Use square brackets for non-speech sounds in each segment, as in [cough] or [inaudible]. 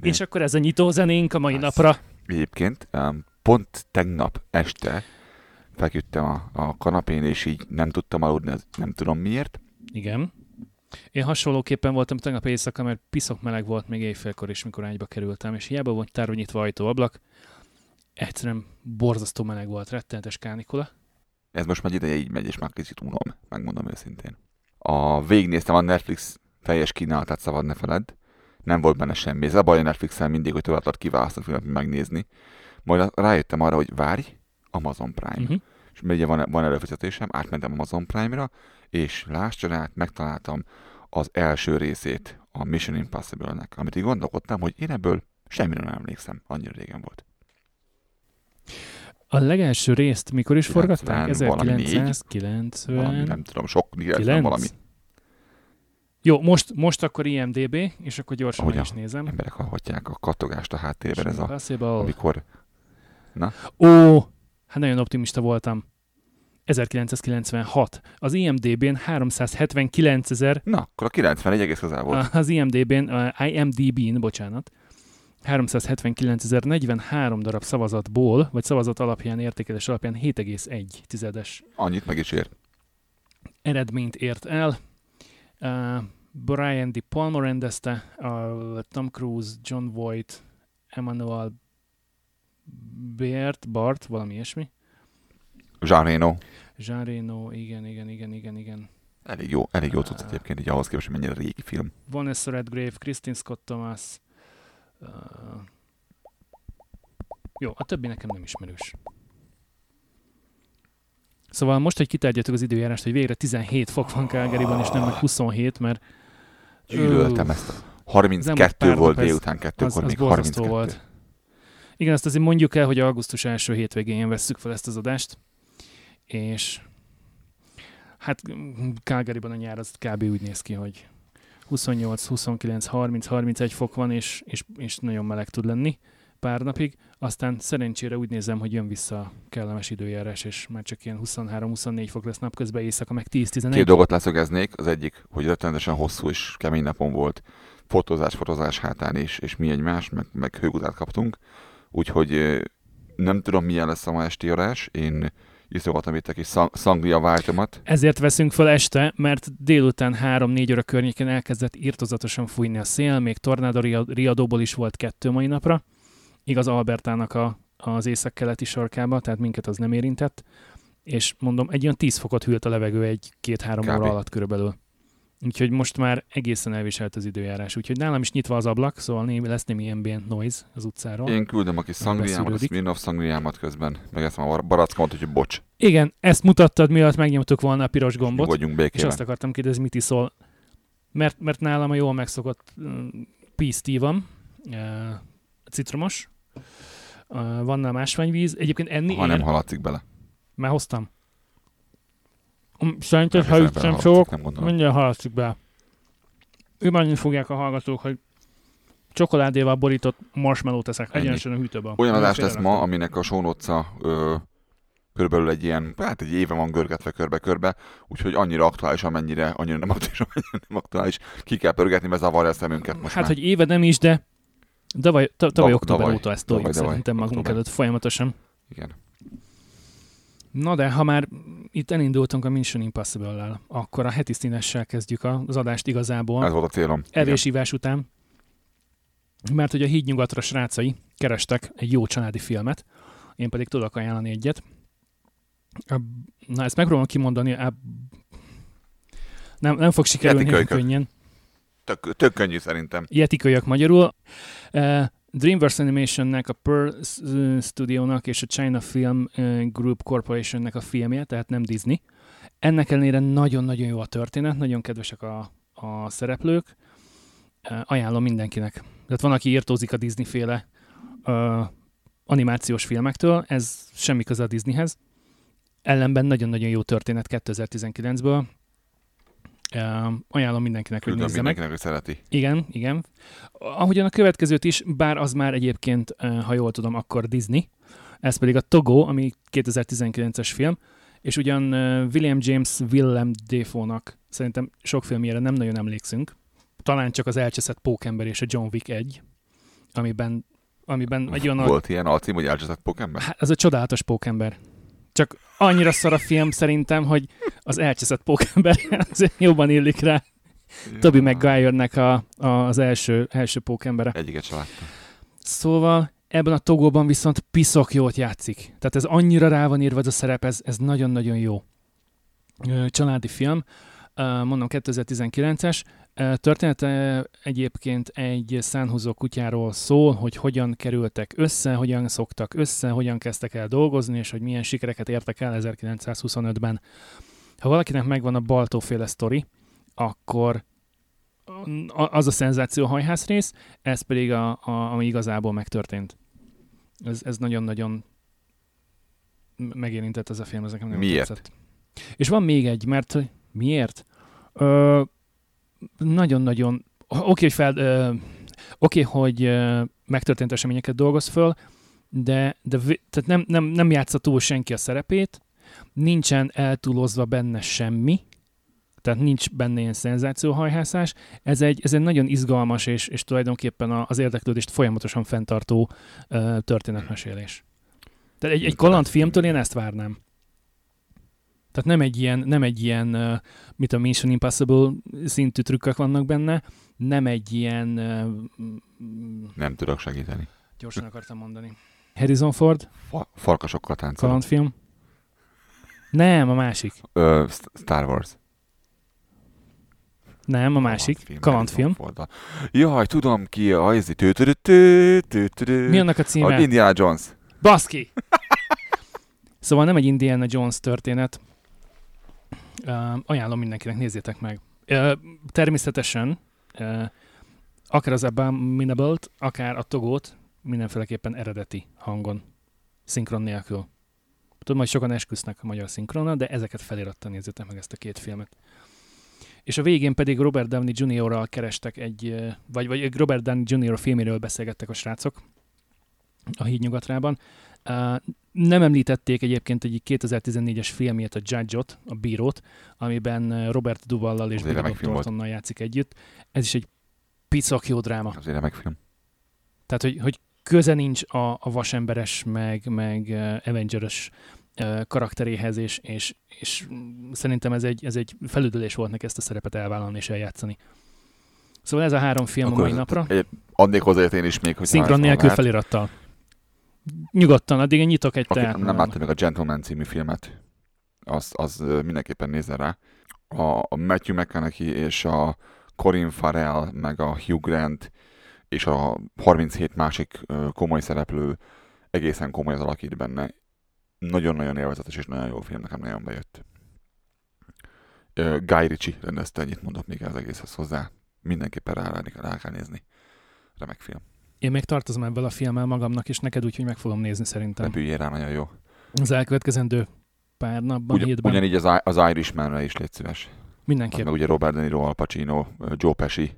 És akkor ez a nyitó zenénk a mai Az. napra. Egyébként pont tegnap este feküdtem a, a kanapén, és így nem tudtam aludni, nem tudom miért. Igen. Én hasonlóképpen voltam tegnap éjszaka, mert piszok meleg volt még éjfélkor is, mikor ágyba kerültem, és hiába volt tárva nyitva ajtó, ablak, egyszerűen borzasztó meleg volt, rettenetes kánikula. Ez most már ideje így megy, és már kicsit unom, megmondom őszintén. A végignéztem a Netflix teljes kínálatát, szabad ne feledd. Nem volt benne semmi. Ez a baj a netflix mindig, hogy tovább tudod kiválasztani filmet megnézni. Majd rájöttem arra, hogy várj, Amazon Prime. Uh-huh. És ugye van, van előfizetésem, átmentem Amazon Prime-ra, és láss csodát, megtaláltam az első részét a Mission Impossible-nek, amit így gondolkodtam, hogy én ebből semmire nem emlékszem, annyira régen volt. A legelső részt mikor is 90 forgatták? valami négy. 1990. Valami, nem tudom, sok, 90 Kilenc? valami. Jó, most, most akkor IMDB, és akkor gyorsan Ahogy is nézem. Emberek hallhatják a kattogást a háttérben, ez a, Impossible. amikor Ó, hát nagyon optimista voltam. 1996. Az IMDB-n 379 ezer, Na, akkor a 91 egész közel volt. az IMDB-n, IMDB-n, bocsánat, 379.043 darab szavazatból, vagy szavazat alapján, értékelés alapján 7,1 tizedes Annyit meg is ér. eredményt ért el. Uh, Brian D. Palmer rendezte, uh, Tom Cruise, John Voight, Emmanuel Bert, Bart, valami ilyesmi. Jean Reno. Jean Reno, igen, igen, igen, igen, igen. Elég jó, elég jó tudsz egyébként így ahhoz képest, hogy mennyire régi film. Vanessa Redgrave, Christine Scott Thomas. Uh, jó, a többi nekem nem ismerős. Szóval most, hogy kitárgyaltuk az időjárást, hogy végre 17 fok van Calgaryban, és nem meg 27, mert Gyűlöltem ezt. A az 32 elmúlt pár volt délután kettőkor, még borzasztó 32. volt. Igen, azt azért mondjuk el, hogy augusztus első hétvégén vesszük fel ezt az adást, és hát Calgaryban a nyár az kb. úgy néz ki, hogy 28, 29, 30, 31 fok van, és, és, és nagyon meleg tud lenni pár napig. Aztán szerencsére úgy nézem, hogy jön vissza a kellemes időjárás, és már csak ilyen 23-24 fok lesz napközben, éjszaka meg 10-11. Két dolgot leszögeznék. Az egyik, hogy rettenetesen hosszú és kemény napon volt. Fotózás, fotózás hátán is, és mi egymás, meg, meg hőgutát kaptunk. Úgyhogy nem tudom, milyen lesz a ma esti adás. Én iszogatom itt egy kis szang- szangria váltomat. Ezért veszünk fel este, mert délután 3-4 óra környékén elkezdett írtozatosan fújni a szél, még tornádó ria- riadóból is volt kettő mai napra. Igaz Albertának a, az északkeleti sarkába, tehát minket az nem érintett. És mondom, egy olyan 10 fokot hűlt a levegő egy-két-három Kb. óra alatt körülbelül. Úgyhogy most már egészen elviselt az időjárás. Úgyhogy nálam is nyitva az ablak, szóval némi, lesz némi ambient noise az utcáról. Én küldöm a kis szangriámat, a. Smirnoff szangriámat közben. Megeszem a barackomat, úgyhogy bocs, Igen, ezt mutattad, miatt megnyomtuk volna a piros gombot. És azt akartam kérdezni, mit iszol. Mert, mert nálam a jól megszokott peace tea van, citromos, van nálam ásványvíz. Egyébként enni Ha ér, nem haladszik bele. már hoztam. Um, Szerinted, ha itt nem gondolom. mindjárt haladszik be. Ő fogják a hallgatók, hogy csokoládéval borított marshmallow teszek egyenesen a hűtőbe. Olyan adás lesz ma, aminek a sónotca ö, körülbelül egy ilyen, hát egy éve van görgetve körbe-körbe, úgyhogy annyira aktuális, amennyire, annyira nem aktuális, amennyire nem aktuális. Ki kell pörgetni, mert zavarja a szemünket most Hát, már. hogy éve nem is, de tavaly, ta- tavaly október óta ezt toljuk szerintem magunk előtt folyamatosan. Igen. Na de, ha már itt elindultunk a Mission Impossible-lel, akkor a heti színessel kezdjük az adást igazából. Ez volt a célom. Evésívás után. Mert hogy a hídnyugatra srácai kerestek egy jó családi filmet, én pedig tudok ajánlani egyet. Na, ezt megpróbálom kimondani, nem, nem fog sikerülni könnyen. Tök, tök könnyű szerintem. Jetikölyök magyarul. Uh, DreamWorks Animationnek, a Pearl Studionak és a China Film uh, Group Corporationnek a filmje, tehát nem Disney. Ennek ellenére nagyon-nagyon jó a történet, nagyon kedvesek a, a szereplők. Uh, ajánlom mindenkinek. Tehát van, aki írtózik a Disney féle uh, animációs filmektől, ez semmi köze a Disneyhez. Ellenben nagyon-nagyon jó történet 2019-ből. Ajánlom mindenkinek, hogy Küldöm nézze meg. mindenkinek, hogy szereti. Igen, igen. Ahogyan a következőt is, bár az már egyébként, eh, ha jól tudom, akkor Disney. Ez pedig a Togo, ami 2019-es film. és ugyan William James Willem Dafoe-nak szerintem sok filmjére nem nagyon emlékszünk, talán csak az elcseszett pókember és a John Wick 1, amiben, amiben egy olyan... Volt ilyen alcím, hogy elcseszett pókember? Hát, ez a csodálatos pókember. Csak annyira szar a film szerintem, hogy az elcseszett pókember [laughs] jobban illik rá. Ja. Toby Maguire-nek a, a, az első, első pókembere. Egyiket sem láttam. Szóval ebben a togóban viszont piszok jót játszik. Tehát ez annyira rá van írva ez a szerep, ez, ez nagyon-nagyon jó. Családi film, mondom 2019-es. Története egyébként egy szánhúzó kutyáról szól, hogy hogyan kerültek össze, hogyan szoktak össze, hogyan kezdtek el dolgozni, és hogy milyen sikereket értek el 1925-ben. Ha valakinek megvan a Baltóféle sztori, akkor az a szenzáció hajház rész, ez pedig a, a, ami igazából megtörtént. Ez, ez nagyon-nagyon megérintett ez a film, ez nekem nagyon Miért? Tetszett. És van még egy, mert miért? Ö, nagyon-nagyon, oké, okay, hogy fel, ö, oké, okay, hogy ö, megtörtént eseményeket dolgoz föl, de, de tehát nem, nem, nem játsza túl senki a szerepét, nincsen eltúlozva benne semmi, tehát nincs benne ilyen szenzációhajhászás. Ez egy, ez egy nagyon izgalmas és, és tulajdonképpen az érdeklődést folyamatosan fenntartó uh, történetmesélés. Tehát egy, egy kalandfilmtől én ezt várnám. Tehát nem egy ilyen, nem egy ilyen mit a Mission Impossible szintű trükkök vannak benne, nem egy ilyen... Nem tudok segíteni. Gyorsan akartam mondani. Harrison Ford. Fa- farkasokkal táncolok. Kalandfilm. Nem, a másik. Ö, Star Wars. Nem, a másik. Kalandfilm. Jaj, tudom ki, a izzi. Mi annak a címe? A Indiana Jones. Baszki! [laughs] szóval nem egy Indiana Jones történet. Ajánlom mindenkinek, nézzétek meg. Természetesen akár az Abominable-t, akár a Togót mindenféleképpen eredeti hangon, szinkron nélkül. Tudom, hogy sokan esküsznek a magyar szinkronnal, de ezeket felirattal nézzétek meg ezt a két filmet és a végén pedig Robert Downey Jr.-ral kerestek egy, vagy, vagy Robert Downey Jr. filméről beszélgettek a srácok a hídnyugatrában. Uh, nem említették egyébként egy 2014-es filmjét, a Judge-ot, a bírót, amiben Robert Duvallal és Billy Thorntonnal játszik együtt. Ez is egy picak jó dráma. Az remek film. Tehát, hogy, hogy köze nincs a, a vasemberes, meg, meg Avengeres karakteréhez, és, és, és szerintem ez egy, ez egy felüdülés volt neki ezt a szerepet elvállalni és eljátszani. Szóval ez a három film Akkor a mai napra. adnék hozzájött én is még, hogy Szinkron nélkül felirattal. Nyugodtan, addig én nyitok egy teát. Nem láttam meg a Gentleman című filmet. Az, az mindenképpen nézze rá. A Matthew McConaughey és a Corin Farrell, meg a Hugh Grant és a 37 másik komoly szereplő egészen komoly az alakít benne nagyon-nagyon élvezetes és nagyon jó film, nekem nagyon bejött. Guy Ritchie rendezte, ennyit mondok még az egészhez hozzá. Mindenképpen rá, rá kell nézni. Remek film. Én még tartozom ebből a filmmel magamnak, és neked úgy, hogy meg fogom nézni szerintem. Ne rá, nagyon jó. Az elkövetkezendő pár napban, Ugy, hétben. Ugyanígy az, az Irishmanre is légy szíves. Mindenképp. Meg ugye Robert De Niro, Al Pacino, Joe Pesci,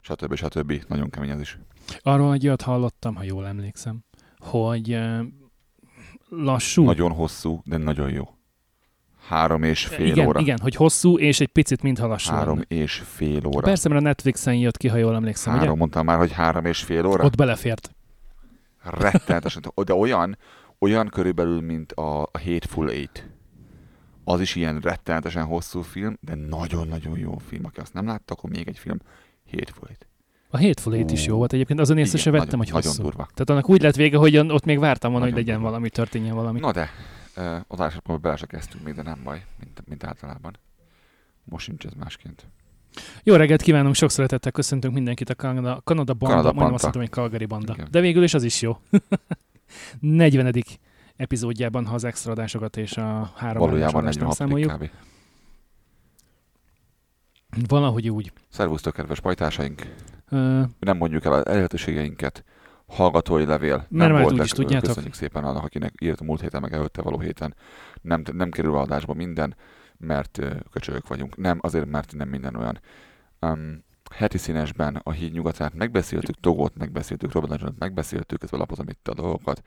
stb. stb. Nagyon kemény ez is. Arról egy olyat hallottam, ha jól emlékszem, hogy lassú. Nagyon hosszú, de nagyon jó. Három és fél igen, óra. Igen, hogy hosszú, és egy picit mintha lassú Három lenne. és fél óra. Persze, mert a Netflixen jött ki, ha jól emlékszem, Három, ugye? mondtam már, hogy három és fél óra? Ott belefért. Rettenetesen. de olyan, olyan körülbelül, mint a, a Hateful Eight. Az is ilyen rettenetesen hosszú film, de nagyon-nagyon jó film. Aki azt nem látta, akkor még egy film. Hateful Eight. A Hateful Eight is jó volt egyébként, azon észre se vettem, nagyon, hogy hosszú. Nagyon durva. Tehát annak úgy lett vége, hogy ott még vártam volna, hogy legyen durva. valami, történjen valami. Na de, uh, adásokból bele se kezdtünk még, de nem baj, mint, mint általában. Most sincs ez másként. Jó reggelt kívánunk, sok szeretettel köszöntünk mindenkit a Kanada, Kanada Banda, Kanada majdnem azt mondtam, hogy Calgary Banda. Igen. De végül is az is jó. [laughs] 40. epizódjában, ha az extra adásokat és a három Valójában 46 számoljuk. Kb. Valahogy úgy. Szervusztok, kedves pajtásaink! Uh, nem mondjuk el a elérhetőségeinket. Hallgatói levél. Nem volt úgy is tudjátok. Köszönjük szépen annak, akinek írt a múlt héten, meg előtte való héten. Nem, nem kerül adásba minden, mert köcsögök vagyunk. Nem, azért, mert nem minden olyan. Um, heti színesben a híd nyugatát megbeszéltük, Togót megbeszéltük, Robert megbeszéltük, ez lapozom itt a dolgokat.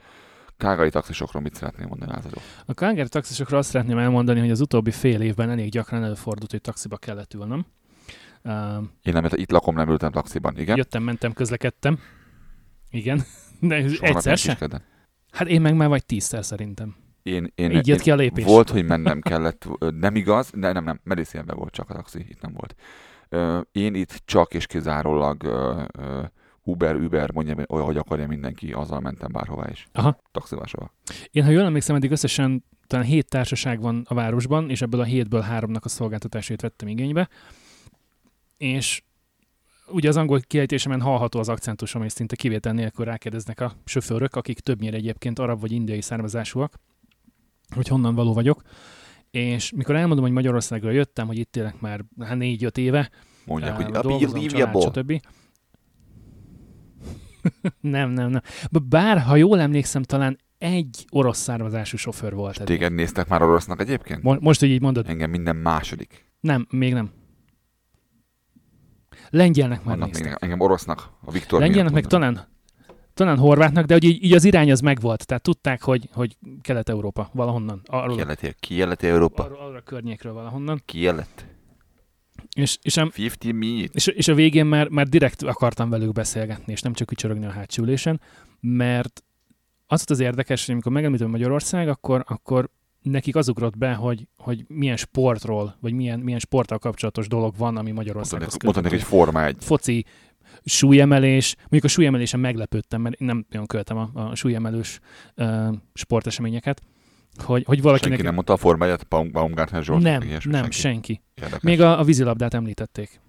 kágai taxisokról mit szeretnél mondani, Lázadó? A Calgary taxisokról azt szeretném elmondani, hogy az utóbbi fél évben elég gyakran előfordult, hogy taxiba kellett ülnöm. Uh, Én nem, itt lakom, nem ültem taxiban, igen? jöttem, mentem, közlekedtem. Igen. [laughs] De ez Soha egyszer se. Hát én meg már vagy tízszer szerintem. Én, én, Így jött én, ki a lépés. Volt, hogy mennem kellett, nem igaz, de nem, nem, Medicine volt csak a taxi, itt nem volt. Én itt csak és kizárólag Uber, Uber, mondja, olyan, hogy akarja mindenki, azzal mentem bárhová is. Aha. Taxival soha. Én, ha jól emlékszem, eddig összesen talán hét társaság van a városban, és ebből a hétből háromnak a szolgáltatásait vettem igénybe. És ugye az angol kiejtésemen hallható az akcentusom, és szinte kivétel nélkül rákérdeznek a sofőrök, akik többnyire egyébként arab vagy indiai származásúak, hogy honnan való vagyok. És mikor elmondom, hogy Magyarországról jöttem, hogy itt élek már hát négy-öt éve, Mondják, eh, hogy a stb. [laughs] nem, nem, nem. Bár, ha jól emlékszem, talán egy orosz származású sofőr volt. Téged néztek már orosznak egyébként? Mo- most, hogy így mondod, Engem minden második. nem, még nem. Lengyelnek már Vannak még, néztek. engem orosznak, a Viktor Lengyelnek meg mondom. talán, talán horvátnak, de hogy így, így az irány az megvolt. Tehát tudták, hogy, hogy Kelet-Európa valahonnan. Arról, Kijeleti, kijeleti Európa. arról, arról a környékről valahonnan. Kijelet. És, és, a, 50 minutes. és, és a végén már, már direkt akartam velük beszélgetni, és nem csak ücsörögni a hátsó ülésen, mert az volt az érdekes, hogy amikor megemlítem Magyarország, akkor, akkor nekik az ugrott be, hogy, hogy milyen sportról, vagy milyen, milyen sporttal kapcsolatos dolog van, ami Magyarországhoz köthető. hogy Forma 1. foci, súlyemelés, mondjuk a súlyemelésen meglepődtem, mert nem nagyon követem a, a súlyemelős uh, sporteseményeket, hogy, hogy valakinek... Senki nem mondta a Forma 1-et, Baum, Baumgartner Zsolt? nem, ilyesmi, nem, senki. senki. Érdekes. Még a, a vízilabdát említették.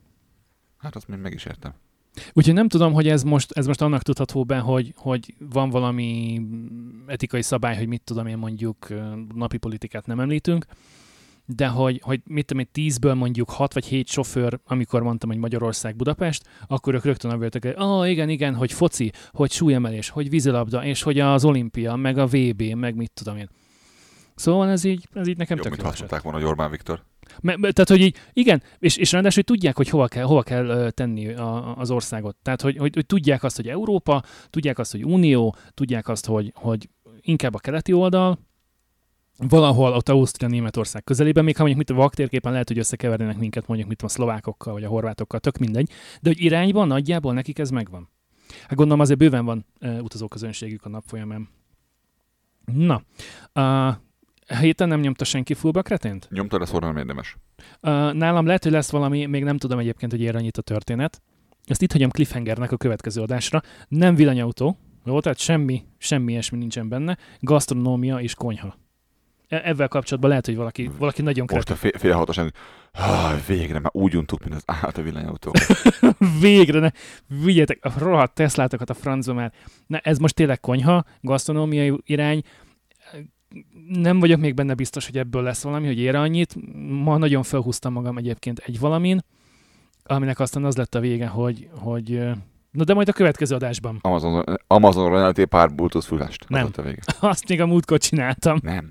Hát azt még meg is értem. Úgyhogy nem tudom, hogy ez most, ez most annak tudható be, hogy, hogy van valami etikai szabály, hogy mit tudom én mondjuk napi politikát nem említünk, de hogy, hogy mit tudom én, tízből mondjuk hat vagy hét sofőr, amikor mondtam, hogy Magyarország, Budapest, akkor ők rögtön abban jöttek, hogy ah, igen, igen, hogy foci, hogy súlyemelés, hogy vízilabda, és hogy az olimpia, meg a VB, meg mit tudom én. Szóval ez így, ez így nekem Jobb, tök mint jó mondták volna, Orbán Viktor. Me- me- tehát, hogy így, igen, és, és ráadásul hogy tudják, hogy hova kell, hova kell tenni a, az országot. Tehát, hogy, hogy, hogy tudják azt, hogy Európa, tudják azt, hogy Unió, tudják azt, hogy, hogy inkább a keleti oldal, valahol ott Ausztria, Németország közelében, még ha mondjuk mit a vaktérképen lehet, hogy összekevernének minket mondjuk mit a szlovákokkal, vagy a horvátokkal, tök mindegy, de hogy irányban nagyjából nekik ez megvan. Hát gondolom azért bőven van uh, utazóközönségük a nap folyamán. Na, a héten nem nyomta senki fullba kretént? Nyomtad, ez nem érdemes. Uh, nálam lehet, hogy lesz valami, még nem tudom egyébként, hogy ér a történet. Ezt itt hagyom cliffhangernek a következő adásra. Nem villanyautó, jó, tehát semmi, semmi ilyesmi nincsen benne. Gasztronómia és konyha. E- Ezzel kapcsolatban lehet, hogy valaki, valaki nagyon Most kreatív. a fél, fél hatosan, végre, már úgy untuk, mint az állat a villanyautó. [laughs] Végre ne, vigyetek a rohadt Teslátokat a francba már. Na, ez most tényleg konyha, gasztronómiai irány. Nem vagyok még benne biztos, hogy ebből lesz valami, hogy ér annyit. Ma nagyon felhúztam magam egyébként egy valamin, aminek aztán az lett a vége, hogy, hogy Na de majd a következő adásban. Amazon, Amazonra rendeltél pár Bluetooth fülest. Nem. Az a vége. [laughs] Azt még a múltkor csináltam. Nem.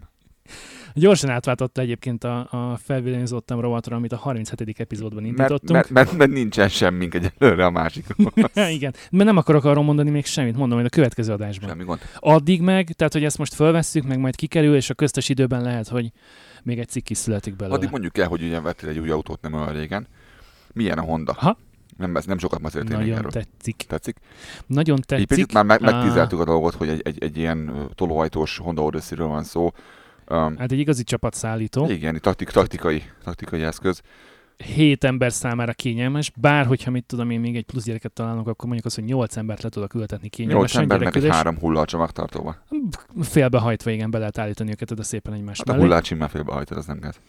Gyorsan átváltotta egyébként a, a felvilányozottam rovatra, amit a 37. epizódban Mert, indítottunk. mert, mert, mert, nincsen semmink egyelőre a másik. [laughs] Igen, mert nem akarok arról mondani még semmit, mondom, hogy a következő adásban. Semmi gond. Addig meg, tehát hogy ezt most fölvesszük, meg majd kikerül, és a köztes időben lehet, hogy még egy cikk is születik belőle. Addig mondjuk el, hogy ugye vettél egy új autót nem olyan régen. Milyen a Honda? Aha. Nem, nem sokat beszéltél még Nagyon erről. tetszik. Tetszik? Nagyon Egy tetszik. picit már meg, megtizeltük a dolgot, hogy egy, egy, egy ilyen tolóajtós Honda Odyssey-ről van szó. Um, Hát egy igazi csapatszállító. igen, taktik, taktikai, taktikai eszköz. Hét ember számára kényelmes, bár hogyha mit tudom én még egy plusz gyereket találunk, akkor mondjuk azt, hogy nyolc embert le tudok ültetni Nyolc kényelmesen. ember meg egy három hullal csomagtartóba. Félbehajtva, igen, be lehet állítani őket oda szépen egymás Hát a mellé. hullát simán félbehajtod, az nem gáz.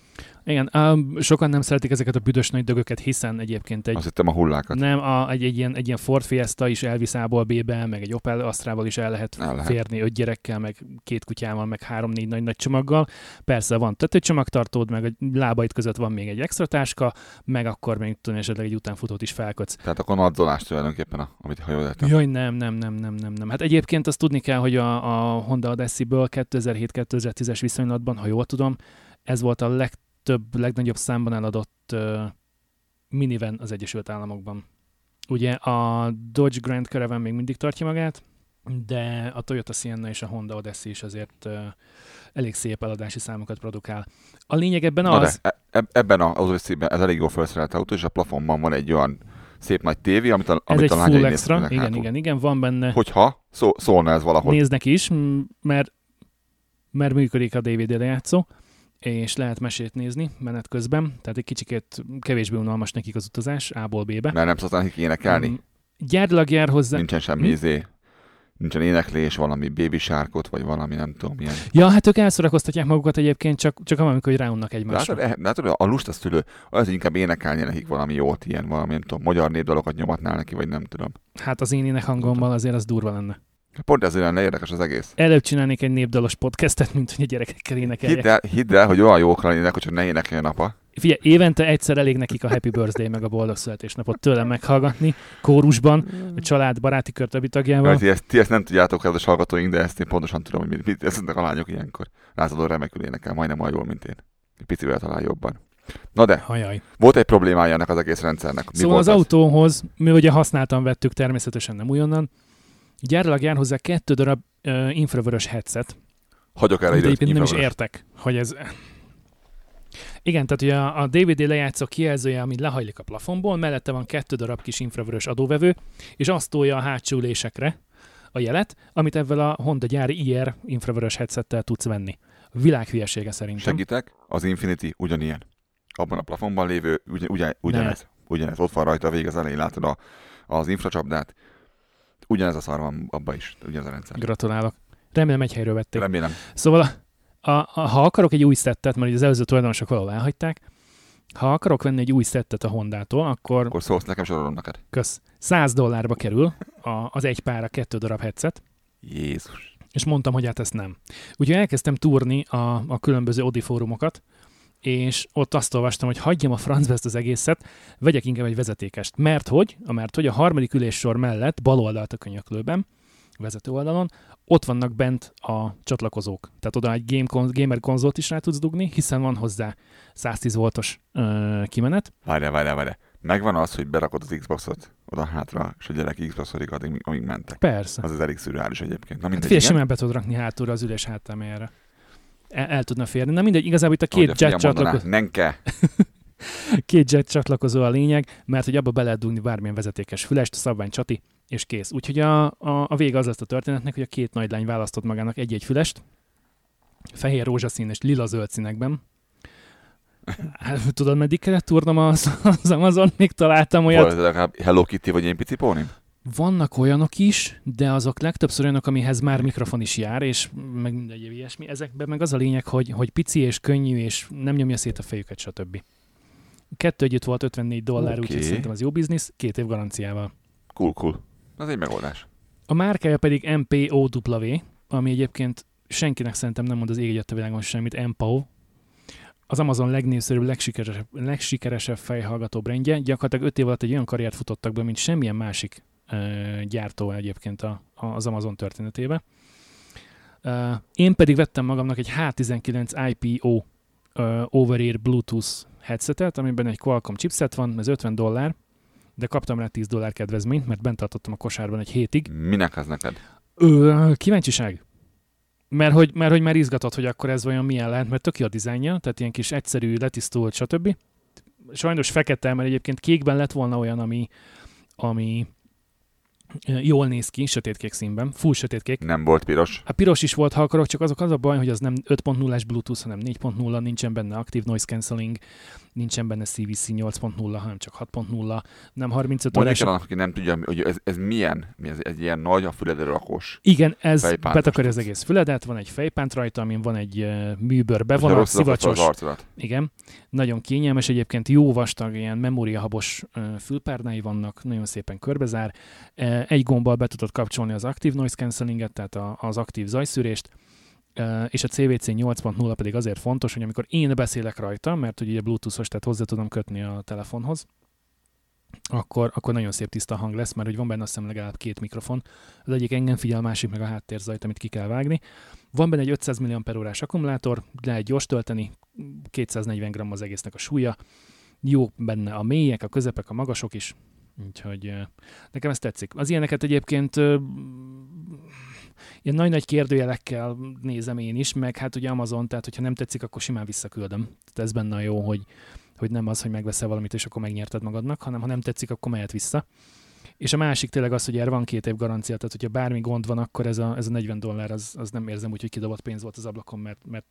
Igen, um, sokan nem szeretik ezeket a büdös nagy dögöket, hiszen egyébként egy Azt hittem a hullákat. Nem, a, egy, egy, ilyen, egy ilyen Ford Fiesta is elvisz A-ból B-be, meg egy Opel Astrával is el lehet, El lehet. férni öt gyerekkel, meg két kutyával, meg három-négy nagy-nagy csomaggal. Persze van tetőcsomagtartód, meg a lábaid között van még egy extra táska, meg akkor még tudom, esetleg egy utánfutót is felkötsz. Tehát akkor nadzolás tulajdonképpen, a, amit ha jól értem. Jaj, nem, nem, nem, nem, nem, nem. Hát egyébként azt tudni kell, hogy a, a Honda Odyssey-ből 2007-2010-es viszonylatban, ha jól tudom, ez volt a legtöbb, legnagyobb számban eladott uh, minivan az Egyesült Államokban. Ugye a Dodge Grand Caravan még mindig tartja magát, de a Toyota Sienna és a Honda Odyssey is azért uh, elég szép eladási számokat produkál. A lényeg ebben Na az... de, e- ebben az Odyssey-ben ez elég jó felszerelt autó, és a plafonban van egy olyan szép nagy tévé, amit a, Ez amit egy a lányai full extra, hátul. igen, igen, igen, van benne, Hogyha szó, szólna ez valahol. néznek is, mert, mert működik a DVD lejátszó, és lehet mesét nézni menet közben, tehát egy kicsikét kevésbé unalmas nekik az utazás A-ból B-be. Mert nem szokták énekelni. Um, Gyárilag jár hozzá... Nincsen semmi Hm? izé. Nincsen éneklés, valami baby sárkot, vagy valami nem tudom milyen. Ja, hát ők elszorakoztatják magukat egyébként, csak, csak amikor hogy ráunnak egymásra. látod, látod, a lust az tőle, az inkább énekelni nekik valami jót, ilyen valami, nem tudom, magyar népdalokat nyomatnál neki, vagy nem tudom. Hát az én ének hangommal azért az durva lenne. Pont ezért lenne érdekes az egész. Előbb csinálnék egy népdalos podcastet, mint hogy a gyerekekkel énekeljek. Hidd el, hidd el, hogy olyan jók lennének, hogy csak ne énekeljen apa. Figyelj, évente egyszer elég nekik a Happy Birthday meg a boldog születésnapot tőlem meghallgatni, kórusban, a család, baráti kör többi tagjával. Mert ti ezt, ti ezt nem tudjátok, kedves hallgatóink, de ezt én pontosan tudom, hogy mit, mit esznek a lányok ilyenkor. Látod, remekül énekel, majdnem olyan jól, mint én. Egy picivel talán jobban. Na de, Hajaj. volt egy problémája ennek az egész rendszernek. Mi Szóval volt az autóhoz, mi ugye használtan vettük, természetesen nem újonnan, gyárilag jár hozzá kettő darab uh, infravörös headset, Hagyok erre időt. nem is értek, hogy ez... Igen, tehát ugye a, a DVD lejátszó kijelzője, ami lehajlik a plafonból, mellette van kettő darab kis infravörös adóvevő, és azt tolja a hátsó ülésekre a jelet, amit ebben a Honda gyári IR infravörös headsettel tudsz venni. Világ hülyesége szerintem. Segítek, az Infinity ugyanilyen. Abban a plafonban lévő, ugy, ugy, ugyanez. Ugyanez. Ott van rajta a vég az elején, látod a, az infracsapdát. Ugyanez a szar van abba is, ugyanez a rendszer. Gratulálok. Remélem egy helyről vették. Remélem. Szóval a, a, ha akarok egy új szettet, mert az előző tulajdonosok valahol elhagyták, ha akarok venni egy új szettet a Hondától, akkor Akkor szólsz nekem, sorolom neked. kösz, 100 dollárba kerül a, az egy pára kettő darab headset, Jézus. és mondtam, hogy hát ezt nem. Úgyhogy elkezdtem túrni a, a különböző Odi fórumokat, és ott azt olvastam, hogy hagyjam a francba ezt az egészet, vegyek inkább egy vezetékest. Mert hogy, a mert hogy a harmadik üléssor mellett, bal oldalt a könyöklőben, vezető oldalon, ott vannak bent a csatlakozók. Tehát oda egy game kon- gamer konzolt is rá tudsz dugni, hiszen van hozzá 110 voltos ö, kimenet. Várjál, várjál, várjál. Megvan az, hogy berakod az Xboxot oda hátra, és a gyerek Xboxodik addig, amíg mentek. Persze. Az az elég szürreális egyébként. Na Hát mindegy, fél igen. simán be tudod rakni hátulra az ülés háttámjára. El, el tudna férni. Na mindegy, igazából itt a Ahogy két a jet, csatlakozó, kell. [laughs] két jet csatlakozó a lényeg, mert hogy abba be lehet dugni bármilyen vezetékes fülest, szabvány csati, és kész. Úgyhogy a, a, a vége az lesz a történetnek, hogy a két nagy lány választott magának egy-egy fülest, fehér, rózsaszín és lila-zöld színekben. Hát, tudod, meddig kellett turnom az, az Amazon? Még találtam olyat. Volt legalább Hello Kitty vagy én pici pónim? Vannak olyanok is, de azok legtöbbször olyanok, amihez már mikrofon is jár, és meg mindegy ilyesmi. Ezekben meg az a lényeg, hogy, hogy pici és könnyű, és nem nyomja szét a fejüket, stb. Kettő együtt volt 54 dollár, Oké. úgyhogy szerintem az jó biznisz, két év garanciával. Cool, cool. Az egy megoldás. A márkája pedig MPOW, ami egyébként senkinek szerintem nem mond az ég a világon semmit, MPO. Az Amazon legnépszerűbb, legsikeresebb, legsikeresebb fejhallgató brandje. Gyakorlatilag 5 év alatt egy olyan karriert futottak be, mint semmilyen másik gyártó egyébként a, a, az Amazon történetébe. Én pedig vettem magamnak egy H19 IPO over-ear Bluetooth headsetet, amiben egy Qualcomm chipset van, ez 50 dollár, de kaptam rá 10 dollár kedvezményt, mert bent tartottam a kosárban egy hétig. Minek az neked? Ö, kíváncsiság. Mert hogy, mert hogy már izgatott, hogy akkor ez vajon milyen lehet, mert tök jó a dizájnja, tehát ilyen kis egyszerű, letisztult, stb. Sajnos fekete, mert egyébként kékben lett volna olyan, ami, ami jól néz ki, sötétkék színben, full sötétkék. Nem volt piros. A piros is volt, ha akarok, csak azok az a baj, hogy az nem 5.0-es Bluetooth, hanem 4.0, nincsen benne Active Noise Cancelling, nincsen benne CVC 8.0, hanem csak 6.0, nem 35 Mondjuk órás. el annak, aki nem tudja, hogy ez, ez milyen, mi ez egy ilyen nagy, a füledre rakós. Igen, ez Fejpántos betakarja az egész füledet, van egy fejpánt rajta, amin van egy uh, műbőr bevonat, szivacsos. Igen, nagyon kényelmes, egyébként jó vastag, ilyen memóriahabos uh, fülpárnái vannak, nagyon szépen körbezár. Uh, egy gombbal be tudod kapcsolni az Active Noise Cancellinget, tehát az aktív zajszűrést, és a CVC 8.0 pedig azért fontos, hogy amikor én beszélek rajta, mert ugye Bluetooth-os, tehát hozzá tudom kötni a telefonhoz, akkor, akkor nagyon szép tiszta hang lesz, mert hogy van benne azt hiszem legalább két mikrofon. Az egyik engem figyel, a másik meg a háttérzajt, amit ki kell vágni. Van benne egy 500 mAh akkumulátor, lehet gyors tölteni, 240 g az egésznek a súlya. Jó benne a mélyek, a közepek, a magasok is. Úgyhogy nekem ez tetszik. Az ilyeneket egyébként ilyen nagy-nagy kérdőjelekkel nézem én is, meg hát ugye Amazon, tehát hogyha nem tetszik, akkor simán visszaküldöm. Tehát ez benne a jó, hogy, hogy nem az, hogy megveszel valamit, és akkor megnyerted magadnak, hanem ha nem tetszik, akkor mehet vissza. És a másik tényleg az, hogy erre van két év garancia, tehát hogyha bármi gond van, akkor ez a, ez a 40 dollár, az, az nem érzem úgy, hogy kidobott pénz volt az ablakon, mert, mert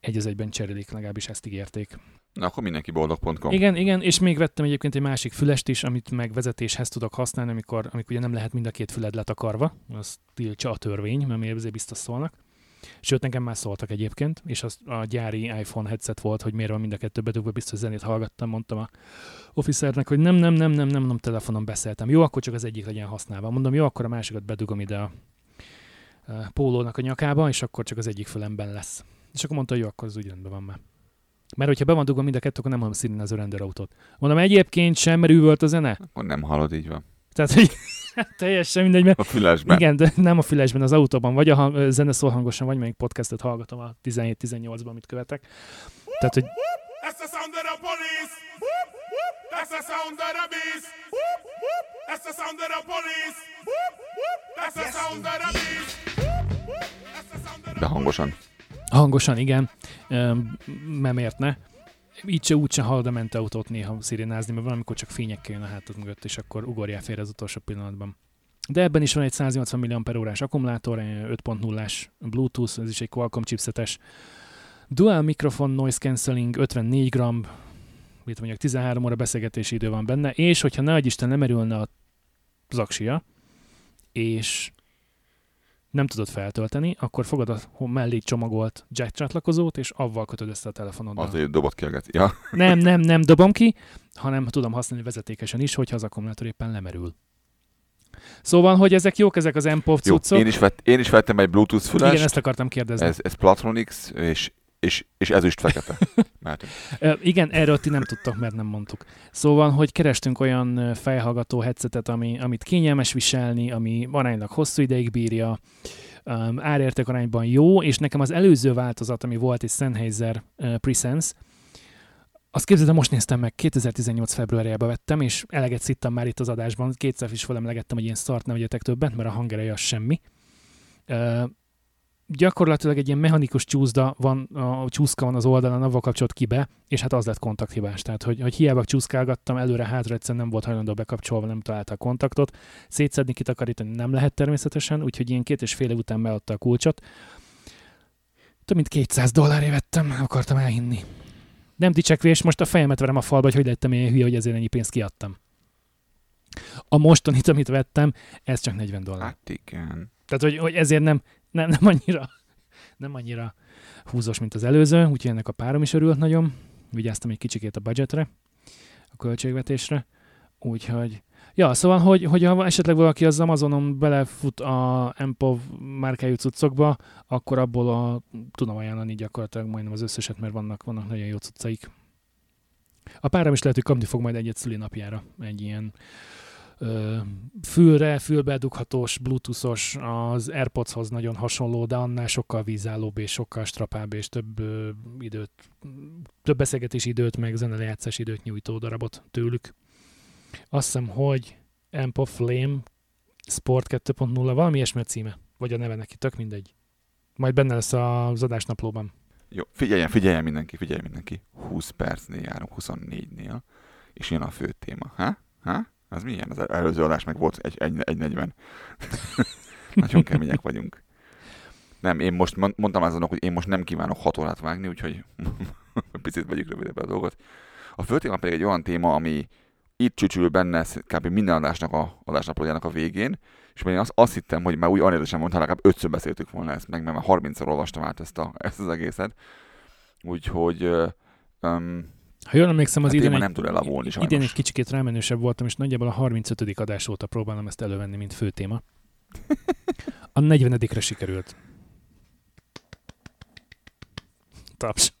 egy az egyben cserélik, legalábbis ezt ígérték. Na, akkor mindenki boldog.com. Igen, igen, és még vettem egyébként egy másik fülest is, amit meg vezetéshez tudok használni, amikor, amikor ugye nem lehet mind a két füled letakarva, az tiltsa a törvény, mert miért azért biztos szólnak. Sőt, nekem már szóltak egyébként, és az a gyári iPhone headset volt, hogy miért van mind a kettő bedugva, biztos zenét hallgattam, mondtam a officernek, hogy nem, nem, nem, nem, nem, nem, telefonon beszéltem. Jó, akkor csak az egyik legyen használva. Mondom, jó, akkor a másikat bedugom ide a, a pólónak a nyakába, és akkor csak az egyik fülemben lesz. És akkor mondta, hogy jó, akkor az úgy rendben van már. Mert hogyha be van dugva mind a kettő, akkor nem hallom színni az autót. Mondom, egyébként sem, mert üvölt a zene. Akkor nem hallod, így van. Tehát, hogy [laughs] teljesen mindegy, mert A fülesben. igen, de nem a fülesben, az autóban, vagy a hang, zene szól hangosan, vagy még podcastet hallgatom a 17-18-ban, amit követek. Tehát, hogy That's the sound of the police. That's the sound of the beast. That's the sound of the police. That's the sound of the beast. De hangosan. Hangosan, igen, Öm, nem értne. Így se úgy se hallod a mentautót néha szirénázni, mert valamikor csak fényekkel jön a hátad mögött, és akkor ugorjál félre az utolsó pillanatban. De ebben is van egy 180 mAh akkumulátor, 5.0-ás Bluetooth, ez is egy Qualcomm chipsetes. Dual mikrofon noise cancelling, 54 g, mit mondjak, 13 óra beszélgetési idő van benne, és hogyha ne Isten nem erülne a zaksia, és nem tudod feltölteni, akkor fogod a mellé csomagolt jack csatlakozót, és avval kötöd ezt a telefonoddal. Azért dobott ki. Ja. [laughs] Nem, nem, nem dobom ki, hanem tudom használni vezetékesen is, hogyha az akkumulátor éppen lemerül. Szóval, hogy ezek jók, ezek az MPOV Jó, cuccok. én is, vett, én is vettem egy Bluetooth fülest. Igen, ezt akartam kérdezni. ez, ez Platronix, és, és, és ezüst fekete. [laughs] Ö, igen, erről ti nem tudtok, mert nem mondtuk. Szóval, hogy kerestünk olyan fejhallgató headsetet, ami, amit kényelmes viselni, ami aránylag hosszú ideig bírja, um, árérték arányban jó, és nekem az előző változat, ami volt egy Sennheiser uh, Presence, azt képzeld, el, most néztem meg, 2018 februárjában vettem, és eleget szittem már itt az adásban, kétszer is felemlegettem, hogy ilyen szart ne vegyetek többet, mert a hangereje az semmi. Uh, gyakorlatilag egy ilyen mechanikus csúszda van, a csúszka van az oldalon, avval kapcsolt ki be, és hát az lett kontakthibás. Tehát, hogy, hogy hiába csúszkálgattam, előre-hátra egyszerűen nem volt hajlandó bekapcsolva, nem találta a kontaktot. Szétszedni, kitakarítani nem lehet természetesen, úgyhogy ilyen két és fél év után beadta a kulcsot. Több mint 200 dollárért vettem, nem akartam elhinni. Nem dicsekvés, most a fejemet verem a falba, hogy hogy lettem ilyen hülye, hogy ezért ennyi pénzt kiadtam. A mostanit, amit vettem, ez csak 40 dollár. Hát igen. Tehát, hogy, hogy ezért nem, nem, nem annyira nem annyira húzós, mint az előző, úgyhogy ennek a párom is örült nagyon. Vigyáztam egy kicsikét a budgetre, a költségvetésre. Úgyhogy, ja, szóval, hogy, hogy ha esetleg valaki az Amazonon belefut a Empov márkájú cuccokba, akkor abból a, tudom ajánlani gyakorlatilag majdnem az összeset, mert vannak, vannak nagyon jó cuccaik. A párom is lehet, hogy kapni fog majd egyet szülinapjára, egy ilyen fülre, fülbe dughatós, bluetoothos, az Airpodshoz nagyon hasonló, de annál sokkal vízállóbb és sokkal strapább és több ö, időt, több beszélgetési időt, meg zenelejátszás időt nyújtó darabot tőlük. Azt hiszem, hogy Amp of Flame Sport 2.0, valami ilyesmi a címe. Vagy a neve neki, tök mindegy. Majd benne lesz az adásnaplóban. Jó, figyeljen, figyeljen mindenki, figyeljen mindenki. 20 percnél járunk, 24-nél, és jön a fő téma. Ha? Ha? Az milyen? Az előző adás meg volt egy, egy, egy 40. [laughs] Nagyon kemények vagyunk. Nem, én most mond- mondtam azonok, hogy én most nem kívánok 6 órát vágni, úgyhogy [laughs] picit vegyük rövidebb a dolgot. A fő téma pedig egy olyan téma, ami itt csücsül benne kb. minden adásnak a adásnaplójának a végén, és én azt, azt hittem, hogy már úgy anérdesen mondta, legalább ötször beszéltük volna ezt meg, mert már 30-szor olvastam át ezt, a, ezt az egészet. Úgyhogy um, Ha jól emlékszem, az a idén egy, nem tud elavulni idén egy kicsikét rámenősebb voltam, és nagyjából a 35. adás óta próbálom ezt elővenni, mint fő téma. [laughs] A 40-re sikerült. Taps.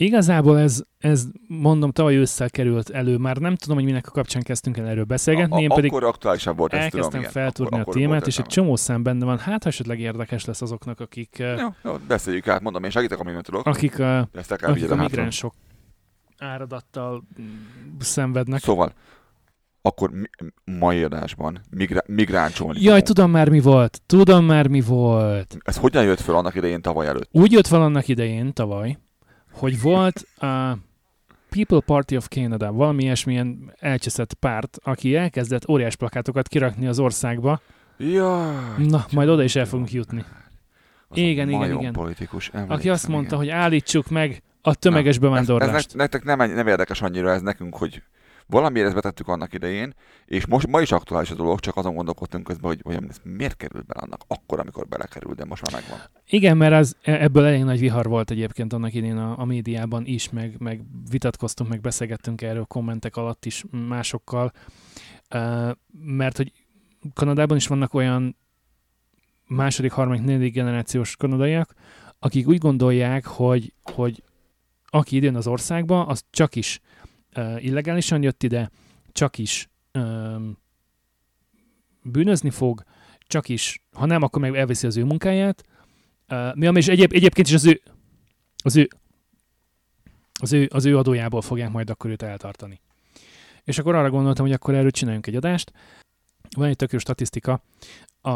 Igazából ez, ez, mondom, tavaly ősszel került elő. Már nem tudom, hogy minek a kapcsán kezdtünk el erről beszélgetni, én a, pedig akkor aktuálisabb volt, ezt tudom, elkezdtem igen. feltúrni Akkor- a akkor témát, és egy csomó szám benne van. Hát, ha esetleg érdekes lesz azoknak, akik, Jó, jó, beszéljük át, mondom, én segítek, amiben tudok. akik, Ezt kell akik a a migránsok áradattal mm, szenvednek. Szóval, akkor mi, mai adásban migrá- migráncsolni Jaj, tudom már mi volt. Tudom már mi volt. Ez hogyan jött föl annak idején tavaly előtt? Úgy jött fel annak idején, tavaly, hogy volt a People Party of Canada, valami ilyesmilyen elcseszett párt, aki elkezdett óriás plakátokat kirakni az országba. Jaj, Na, majd oda is el fogunk jutni. az igen, igen, igen. politikus, Aki azt mondta, igen. hogy állítsuk meg a tömeges Ez, bevándorlást. ez nektek nem, nem érdekes annyira ez nekünk, hogy valamiért ezt betettük annak idején, és most ma is aktuális a dolog, csak azon gondolkodtunk közben, hogy, hogy ez miért került bele annak akkor, amikor belekerült, de most már megvan. Igen, mert az, ebből elég nagy vihar volt egyébként annak idén a, a médiában is, meg, meg vitatkoztunk, meg beszélgettünk erről kommentek alatt is másokkal, uh, mert hogy Kanadában is vannak olyan második, harmadik, negyedik generációs kanadaiak, akik úgy gondolják, hogy, hogy aki idén az országba, az csak is illegálisan jött ide, csak is bűnözni fog, csak is, ha nem, akkor meg elveszi az ő munkáját, mi, ami is egyéb, egyébként is az ő, az ő, az ő, az ő adójából fogják majd akkor őt eltartani. És akkor arra gondoltam, hogy akkor erről csináljunk egy adást. Van egy tök jó statisztika a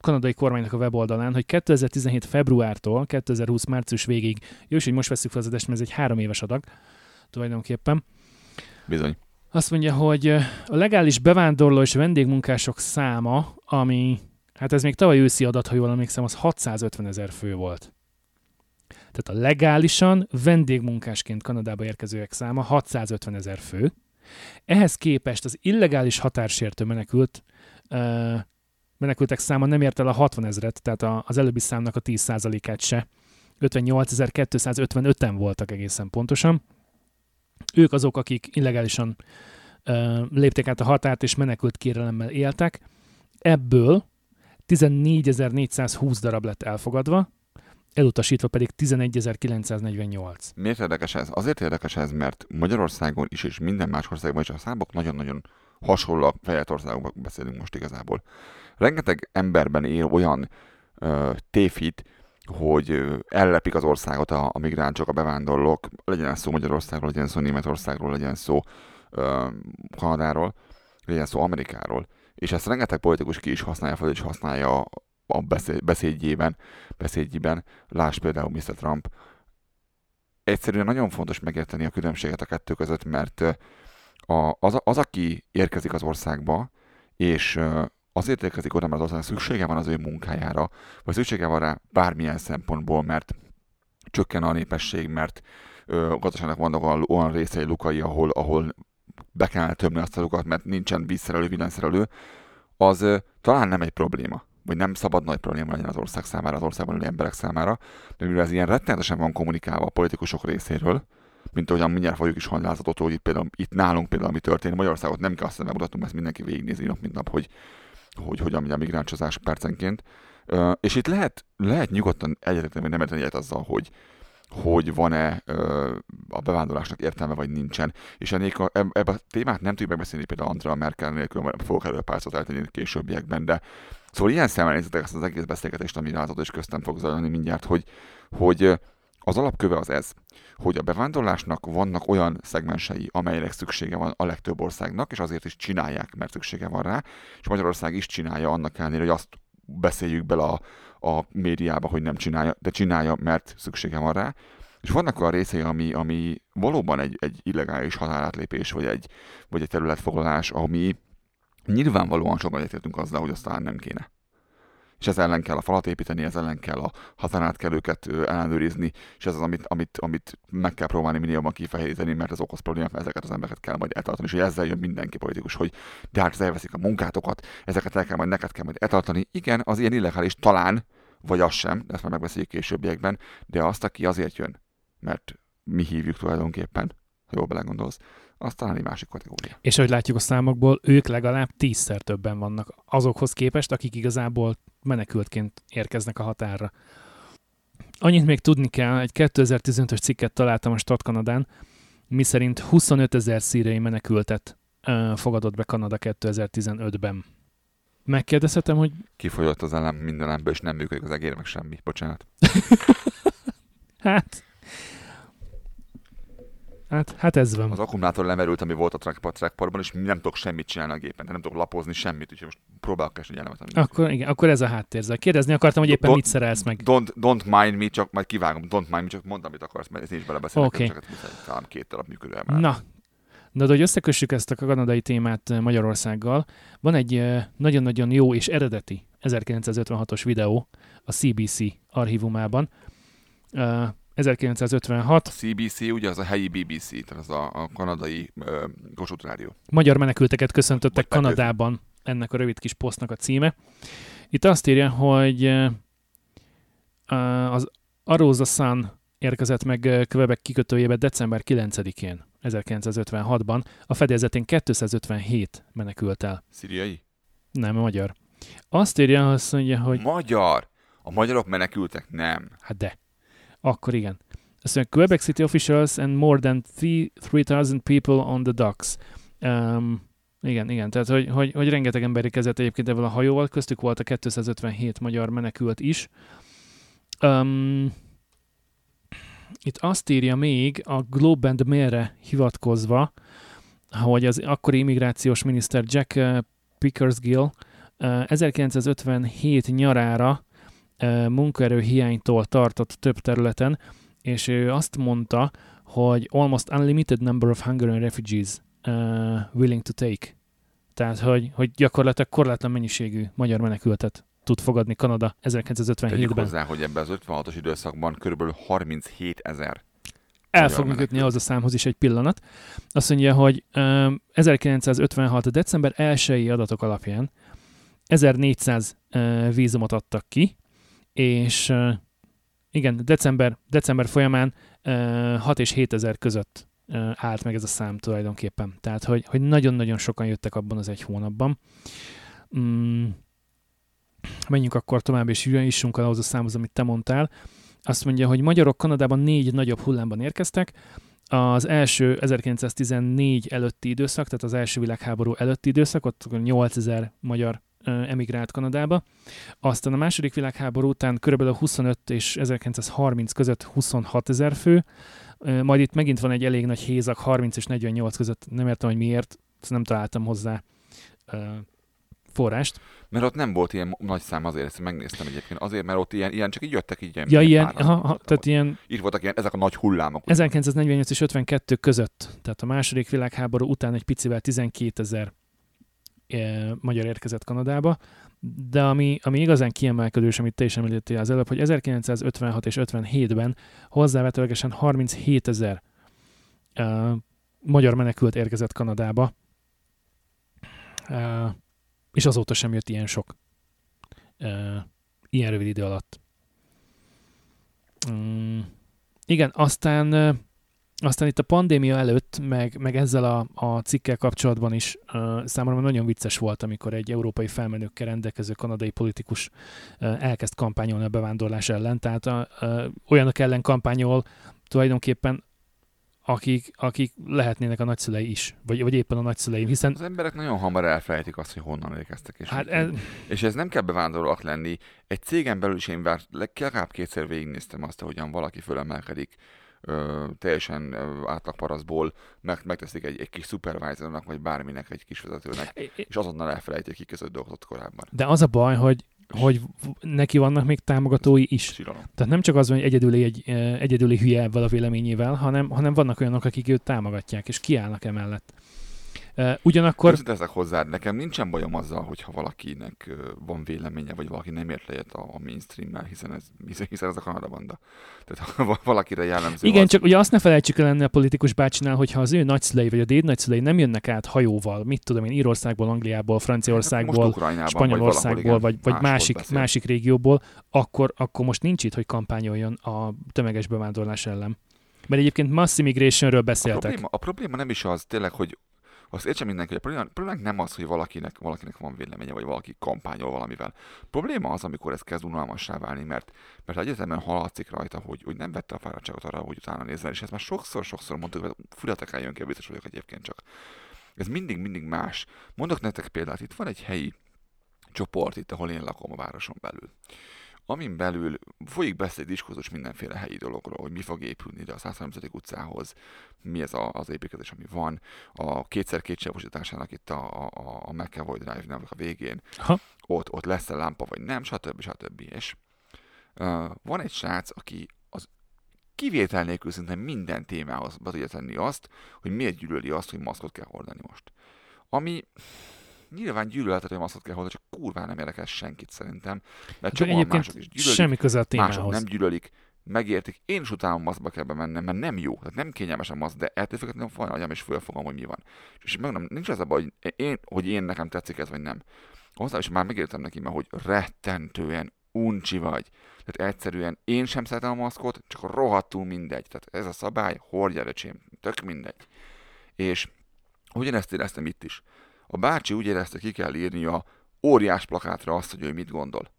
kanadai kormánynak a weboldalán, hogy 2017 februártól 2020 március végig, jó is, hogy most veszük fel az adást, mert ez egy három éves adag tulajdonképpen, Bizony. azt mondja, hogy a legális bevándorló és vendégmunkások száma, ami, hát ez még tavaly őszi adat, ha jól emlékszem, az 650 ezer fő volt. Tehát a legálisan vendégmunkásként Kanadába érkezőek száma 650 ezer fő. Ehhez képest az illegális határsértő menekült menekültek száma nem ért el a 60 ezeret, tehát az előbbi számnak a 10%-át se. 58.255-en voltak egészen pontosan. Ők azok, akik illegálisan ö, lépték át a határt és menekült kérelemmel éltek. Ebből 14.420 darab lett elfogadva, elutasítva pedig 11.948. Miért érdekes ez? Azért érdekes ez, mert Magyarországon is, és minden más országban is a számok nagyon-nagyon hasonlóak, fejlett országokban beszélünk most igazából. Rengeteg emberben él olyan ö, tévhit, hogy ellepik az országot a, a migránsok, a bevándorlók, legyen szó Magyarországról, legyen szó Németországról, legyen szó ö, Kanadáról, legyen szó Amerikáról. És ezt rengeteg politikus ki is használja fel, és használja a beszéd, beszédjében, beszédjében. Láss például Mr. Trump. Egyszerűen nagyon fontos megérteni a különbséget a kettő között, mert a, az, az, aki érkezik az országba, és azért érkezik oda, mert az országnak szüksége van az ő munkájára, vagy szüksége van rá bármilyen szempontból, mert csökken a népesség, mert ö, a gazdaságnak vannak olyan, részei, lukai, ahol, ahol be kellene tömni azt a lukat, mert nincsen vízszerelő, villanyszerelő, az ö, talán nem egy probléma, vagy nem szabad nagy probléma legyen az ország számára, az országban élő emberek számára, de mivel ez ilyen rettenetesen van kommunikálva a politikusok részéről, mint ahogyan mindjárt fogjuk is hallani látszatot, hogy itt, például, itt nálunk például, ami történik, Magyarországot nem kell azt megmutatnunk, ezt mindenki végignézi nap, mint nap, hogy, hogy hogyan megy a migráncsozás percenként. És itt lehet, lehet nyugodtan egyetérteni, vagy nem érteni egyet azzal, hogy, hogy van-e a bevándorlásnak értelme, vagy nincsen. És ennél a, eb, ebbe a témát nem tudjuk megbeszélni például Angela Merkel nélkül, mert fogok erről pár szót eltenni későbbiekben, de szóval ilyen szemmel nézzetek ezt az egész beszélgetést, ami látott és köztem fog zajlani mindjárt, hogy, hogy az alapköve az ez, hogy a bevándorlásnak vannak olyan szegmensei, amelyek szüksége van a legtöbb országnak, és azért is csinálják, mert szüksége van rá, és Magyarország is csinálja annak ellenére, hogy azt beszéljük bele a, a médiába, hogy nem csinálja, de csinálja, mert szüksége van rá. És vannak olyan részei, ami, ami valóban egy, egy illegális határátlépés, vagy egy, vagy egy területfoglalás, ami nyilvánvalóan sokan egyetértünk azzal, hogy azt talán nem kéne. És ez ellen kell a falat építeni, ez ellen kell a határátkelőket ellenőrizni, és ez az, amit, amit, amit meg kell próbálni minél jobban kifehéríteni, mert ez okoz problémát, mert ezeket az embereket kell majd eltartani, és hogy ezzel jön mindenki politikus, hogy de hát elveszik a munkátokat, ezeket el kell majd, neked kell majd eltartani. Igen, az ilyen illegális talán, vagy az sem, de ezt már megbeszéljük későbbiekben, de azt, aki azért jön, mert mi hívjuk tulajdonképpen, ha jól belegondolsz, az talán egy másik kategória. És ahogy látjuk a számokból, ők legalább tízszer többen vannak azokhoz képest, akik igazából menekültként érkeznek a határra. Annyit még tudni kell, egy 2015-ös cikket találtam a Start Kanadán, miszerint 25 ezer szíriai menekültet ö, fogadott be Kanada 2015-ben. Megkérdezhetem, hogy Kifolyott az elem minden elemből, és nem működik az egér, meg semmi. Bocsánat. [laughs] hát Hát, hát ez van. Az akkumulátor lemerült, ami volt a trackpad és nem tudok semmit csinálni a gépen, nem tudok lapozni semmit, úgyhogy most próbálok keresni egy elemet. Akkor, igen, akkor ez a háttérzel. Kérdezni akartam, hogy éppen Do- mit szerelsz meg. Don't, don't mind me, csak majd kivágom, don't mind me, csak mondd, amit akarsz, mert ez nincs belebeszélni, Oké. okay. csak talán két darab működő emelet. Na, de hogy összekössük ezt a kanadai témát eh, Magyarországgal, van egy eh, nagyon-nagyon jó és eredeti 1956-os videó a CBC archívumában. Eh, 1956 A CBC ugye az a helyi BBC, tehát az a, a kanadai ö, Kossuth Rádió. magyar menekülteket köszöntöttek Petőfi. Kanadában, ennek a rövid kis posztnak a címe. Itt azt írja, hogy az Arosa Sun érkezett meg Quebec kikötőjébe december 9-én, 1956-ban. A fedélzetén 257 menekült el. Szíriai? Nem, magyar. Azt írja, azt mondja, hogy Magyar! A magyarok menekültek? Nem. hát de. Akkor igen. Azt mondja, Quebec City officials and more than three- 3000 people on the docks. Um, igen, igen, tehát hogy, hogy, hogy rengeteg ember érkezett egyébként ebből a hajóval, köztük volt a 257 magyar menekült is. Um, itt azt írja még a Globe and Mail-re hivatkozva, hogy az akkori immigrációs miniszter Jack eh, Pickersgill eh, 1957 nyarára eh, munkaerő hiánytól tartott több területen, és ő azt mondta, hogy almost unlimited number of Hungarian refugees uh, willing to take. Tehát, hogy, hogy gyakorlatilag korlátlan mennyiségű magyar menekültet tud fogadni Kanada Tegyük 1957-ben. hozzá, hogy ebben az 56-os időszakban körülbelül 37 ezer. El fogunk jutni ahhoz a számhoz is egy pillanat. Azt mondja, hogy um, 1956. december 1 adatok alapján 1400 uh, vízumot adtak ki, és igen, december, december folyamán uh, 6 és 7 ezer között állt meg ez a szám tulajdonképpen. Tehát, hogy, hogy nagyon-nagyon sokan jöttek abban az egy hónapban. Mm, menjünk akkor tovább, és jussunk ahhoz a számhoz, amit te mondtál. Azt mondja, hogy magyarok Kanadában négy nagyobb hullámban érkeztek. Az első 1914 előtti időszak, tehát az első világháború előtti időszak, ott 8000 magyar emigrált Kanadába. Aztán a második világháború után körülbelül 25 és 1930 között 26 ezer fő, majd itt megint van egy elég nagy hézak 30 és 48 között, nem értem, hogy miért, ezt nem találtam hozzá forrást. Mert ott nem volt ilyen nagy szám azért, ezt megnéztem egyébként. Azért, mert ott ilyen, ilyen csak így jöttek így. Ja, ilyen, páran. ha, ha, tehát ilyen Itt voltak ilyen, ezek a nagy hullámok. 1948 és 52 között, tehát a második világháború után egy picivel 12 ezer magyar érkezett Kanadába, de ami, ami igazán kiemelkedős, amit te is említettél az előbb, hogy 1956 és 57-ben hozzávetőlegesen 37 ezer e, magyar menekült érkezett Kanadába, e, és azóta sem jött ilyen sok e, ilyen rövid idő alatt. Mm, igen, aztán aztán itt a pandémia előtt, meg, meg ezzel a, a cikkel kapcsolatban is uh, számomra nagyon vicces volt, amikor egy európai felmenőkkel rendelkező kanadai politikus uh, elkezd kampányolni a bevándorlás ellen. Tehát a, uh, olyanok ellen kampányol tulajdonképpen, akik, akik lehetnének a nagyszülei is, vagy, vagy éppen a nagyszüleim, hiszen Az emberek nagyon hamar elfelejtik azt, hogy honnan érkeztek. És, hát ez, és ez nem kell bevándorlóak lenni. Egy cégen belül is én vár, legalább kétszer végignéztem azt, hogyan valaki fölemelkedik ö, teljesen átlagparaszból, meg, megteszik egy, egy kis supervisornak, vagy bárminek, egy kis vezetőnek, és azonnal elfelejtik ki között dolgozott korábban. de az a baj, hogy, hogy neki vannak még támogatói is. Tehát nem csak az, hogy egyedüli, egy, egyedüli hülye ebben a véleményével, hanem, hanem vannak olyanok, akik őt támogatják, és kiállnak emellett. Ugyanakkor, Őszinte ezek hozzád, nekem nincsen bajom azzal, hogyha valakinek van véleménye, vagy valaki nem ért egyet a, a mainstream-mel, hiszen ez, hiszen, hiszen ez a Kanada banda. Tehát ha valakire jellemző igen, az, csak ugye azt ne felejtsük el ennél a politikus bácsinál, hogyha az ő nagyszülei vagy a dédnagyszülei nem jönnek át hajóval, mit tudom én, Írországból, Angliából, Franciaországból, Ukrajnában, Spanyolországból, vagy, vagy máshol másik, beszél. másik régióból, akkor, akkor most nincs itt, hogy kampányoljon a tömeges bevándorlás ellen. Mert egyébként mass immigrationről A beszéltek. probléma, a probléma nem is az tényleg, hogy azt értsen mindenki, hogy a probléma nem az, hogy valakinek, valakinek van véleménye, vagy valaki kampányol valamivel. Probléma az, amikor ez kezd unalmassá válni, mert, mert egyetemen hallatszik rajta, hogy, hogy nem vette a fáradtságot arra, hogy utána nézzen, és ezt már sokszor-sokszor mondtuk, hogy fületek eljön ki, biztos vagyok egyébként csak. Ez mindig-mindig más. Mondok nektek példát, itt van egy helyi csoport itt, ahol én lakom a városon belül amin belül folyik beszéd, diskurzus mindenféle helyi dologról, hogy mi fog épülni ide a 130. utcához, mi ez a, az építkezés, ami van, a kétszer kétsebosításának itt a, a, a McAvoy Drive-nak a végén, Ha. ott, ott lesz-e lámpa, vagy nem, stb. stb. És uh, van egy srác, aki az kivétel nélkül szinte minden témához be tudja tenni azt, hogy miért gyűlöli azt, hogy maszkot kell hordani most. Ami nyilván gyűlölhető, hogy maszkot kell hordani, csak kurván nem érdekel senkit szerintem. Mert Csak mások is gyűlölik, semmi köze a mások nem gyűlölik, megértik. Én is utálom maszkba kell bemennem, mert nem jó. Tehát nem kényelmes a maszk, de ettől függetlenül van agyam és fölfogom, hogy mi van. És megmondom, nincs az a baj, hogy én, hogy én nekem tetszik ez, vagy nem. Hozzá is már megértem neki, mert hogy rettentően uncsi vagy. Tehát egyszerűen én sem szeretem a maszkot, csak rohadtul mindegy. Tehát ez a szabály, hordja öcsém, tök mindegy. És ugyanezt éreztem itt is. A bácsi úgy érezte, ki kell írni a óriás plakátra azt, hogy ő mit gondol.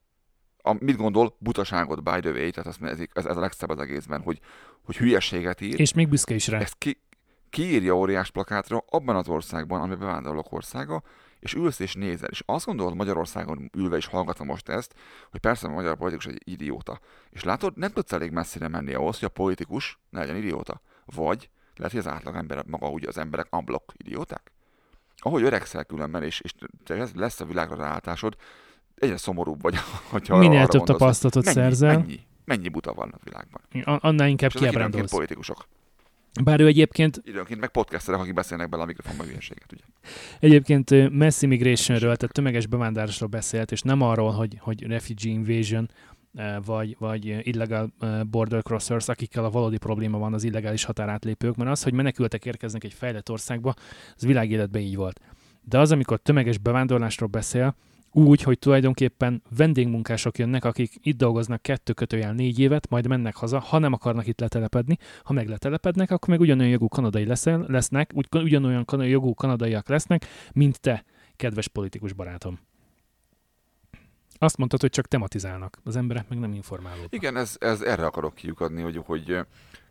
A, mit gondol, butaságot by the way, tehát azt, ez, ez, ez a legszebb az egészben, hogy, hogy hülyeséget ír. És még büszke is rá. Ezt ki, kiírja óriás plakátra abban az országban, ami bevándorlók országa, és ülsz és nézel. És azt gondolod Magyarországon ülve is hallgatva most ezt, hogy persze a magyar politikus egy idióta. És látod, nem tudsz elég messzire menni ahhoz, hogy a politikus ne legyen idióta. Vagy lehet, hogy az átlag ember maga úgy az emberek ablok idióták. Ahogy öregszel különben, és, és lesz a világra ráálltásod, egyre szomorúbb vagy, [laughs] hogyha Minél arra több tapasztalatot mennyi, szerzel, Mennyi, mennyi buta van a világban. annál inkább kiábrándulsz. politikusok. Bár ő egyébként, Időnként meg podcasterek, akik beszélnek bele a mikrofonba hülyeséget, ugye? egyébként mass immigrationről, tehát tömeges bevándorlásról beszélt, és nem arról, hogy, hogy refugee invasion, vagy, vagy eh, illegal eh, border crossers, akikkel a valódi probléma van az illegális határátlépők, mert az, hogy menekültek érkeznek egy fejlett országba, az világéletben így volt. De az, amikor tömeges bevándorlásról beszél, úgy, hogy tulajdonképpen vendégmunkások jönnek, akik itt dolgoznak kettő kötőjel négy évet, majd mennek haza, ha nem akarnak itt letelepedni. Ha meg letelepednek, akkor meg ugyanolyan jogú kanadai leszel, lesznek, ugyanolyan jogú kanadaiak lesznek, mint te, kedves politikus barátom. Azt mondtad, hogy csak tematizálnak, az emberek meg nem informálódnak. Igen, ez, ez erre akarok kiukadni, hogy, hogy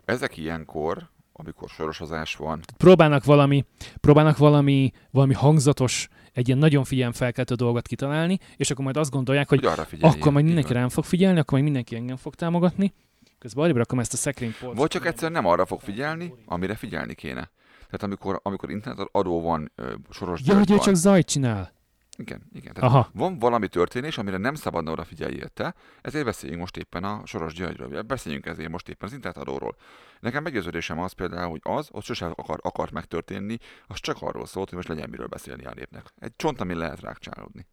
ezek ilyenkor, amikor sorosozás van, Próbálnak valami, próbálnak valami, valami hangzatos, egy ilyen nagyon figyelemfelkeltő dolgot kitalálni, és akkor majd azt gondolják, hogy hogy arra figyelj. akkor majd mindenki rám fog figyelni, akkor majd mindenki engem fog támogatni. Közben arra rakom ezt a szekrénypolcot. Vagy csak egyszerűen nem arra fog figyelni, amire figyelni kéne. Tehát amikor, amikor internet adó van, soros Ja, hogy ő csak zajt csinál. Igen, igen. Tehát Aha. van valami történés, amire nem szabadna oda figyelj érte, ezért beszéljünk most éppen a Soros Györgyről, beszéljünk ezért most éppen az internetadóról. Nekem meggyőződésem az például, hogy az, ott sosem akar, akart megtörténni, az csak arról szólt, hogy most legyen miről beszélni a népnek. Egy csont, ami lehet rákcsálódni.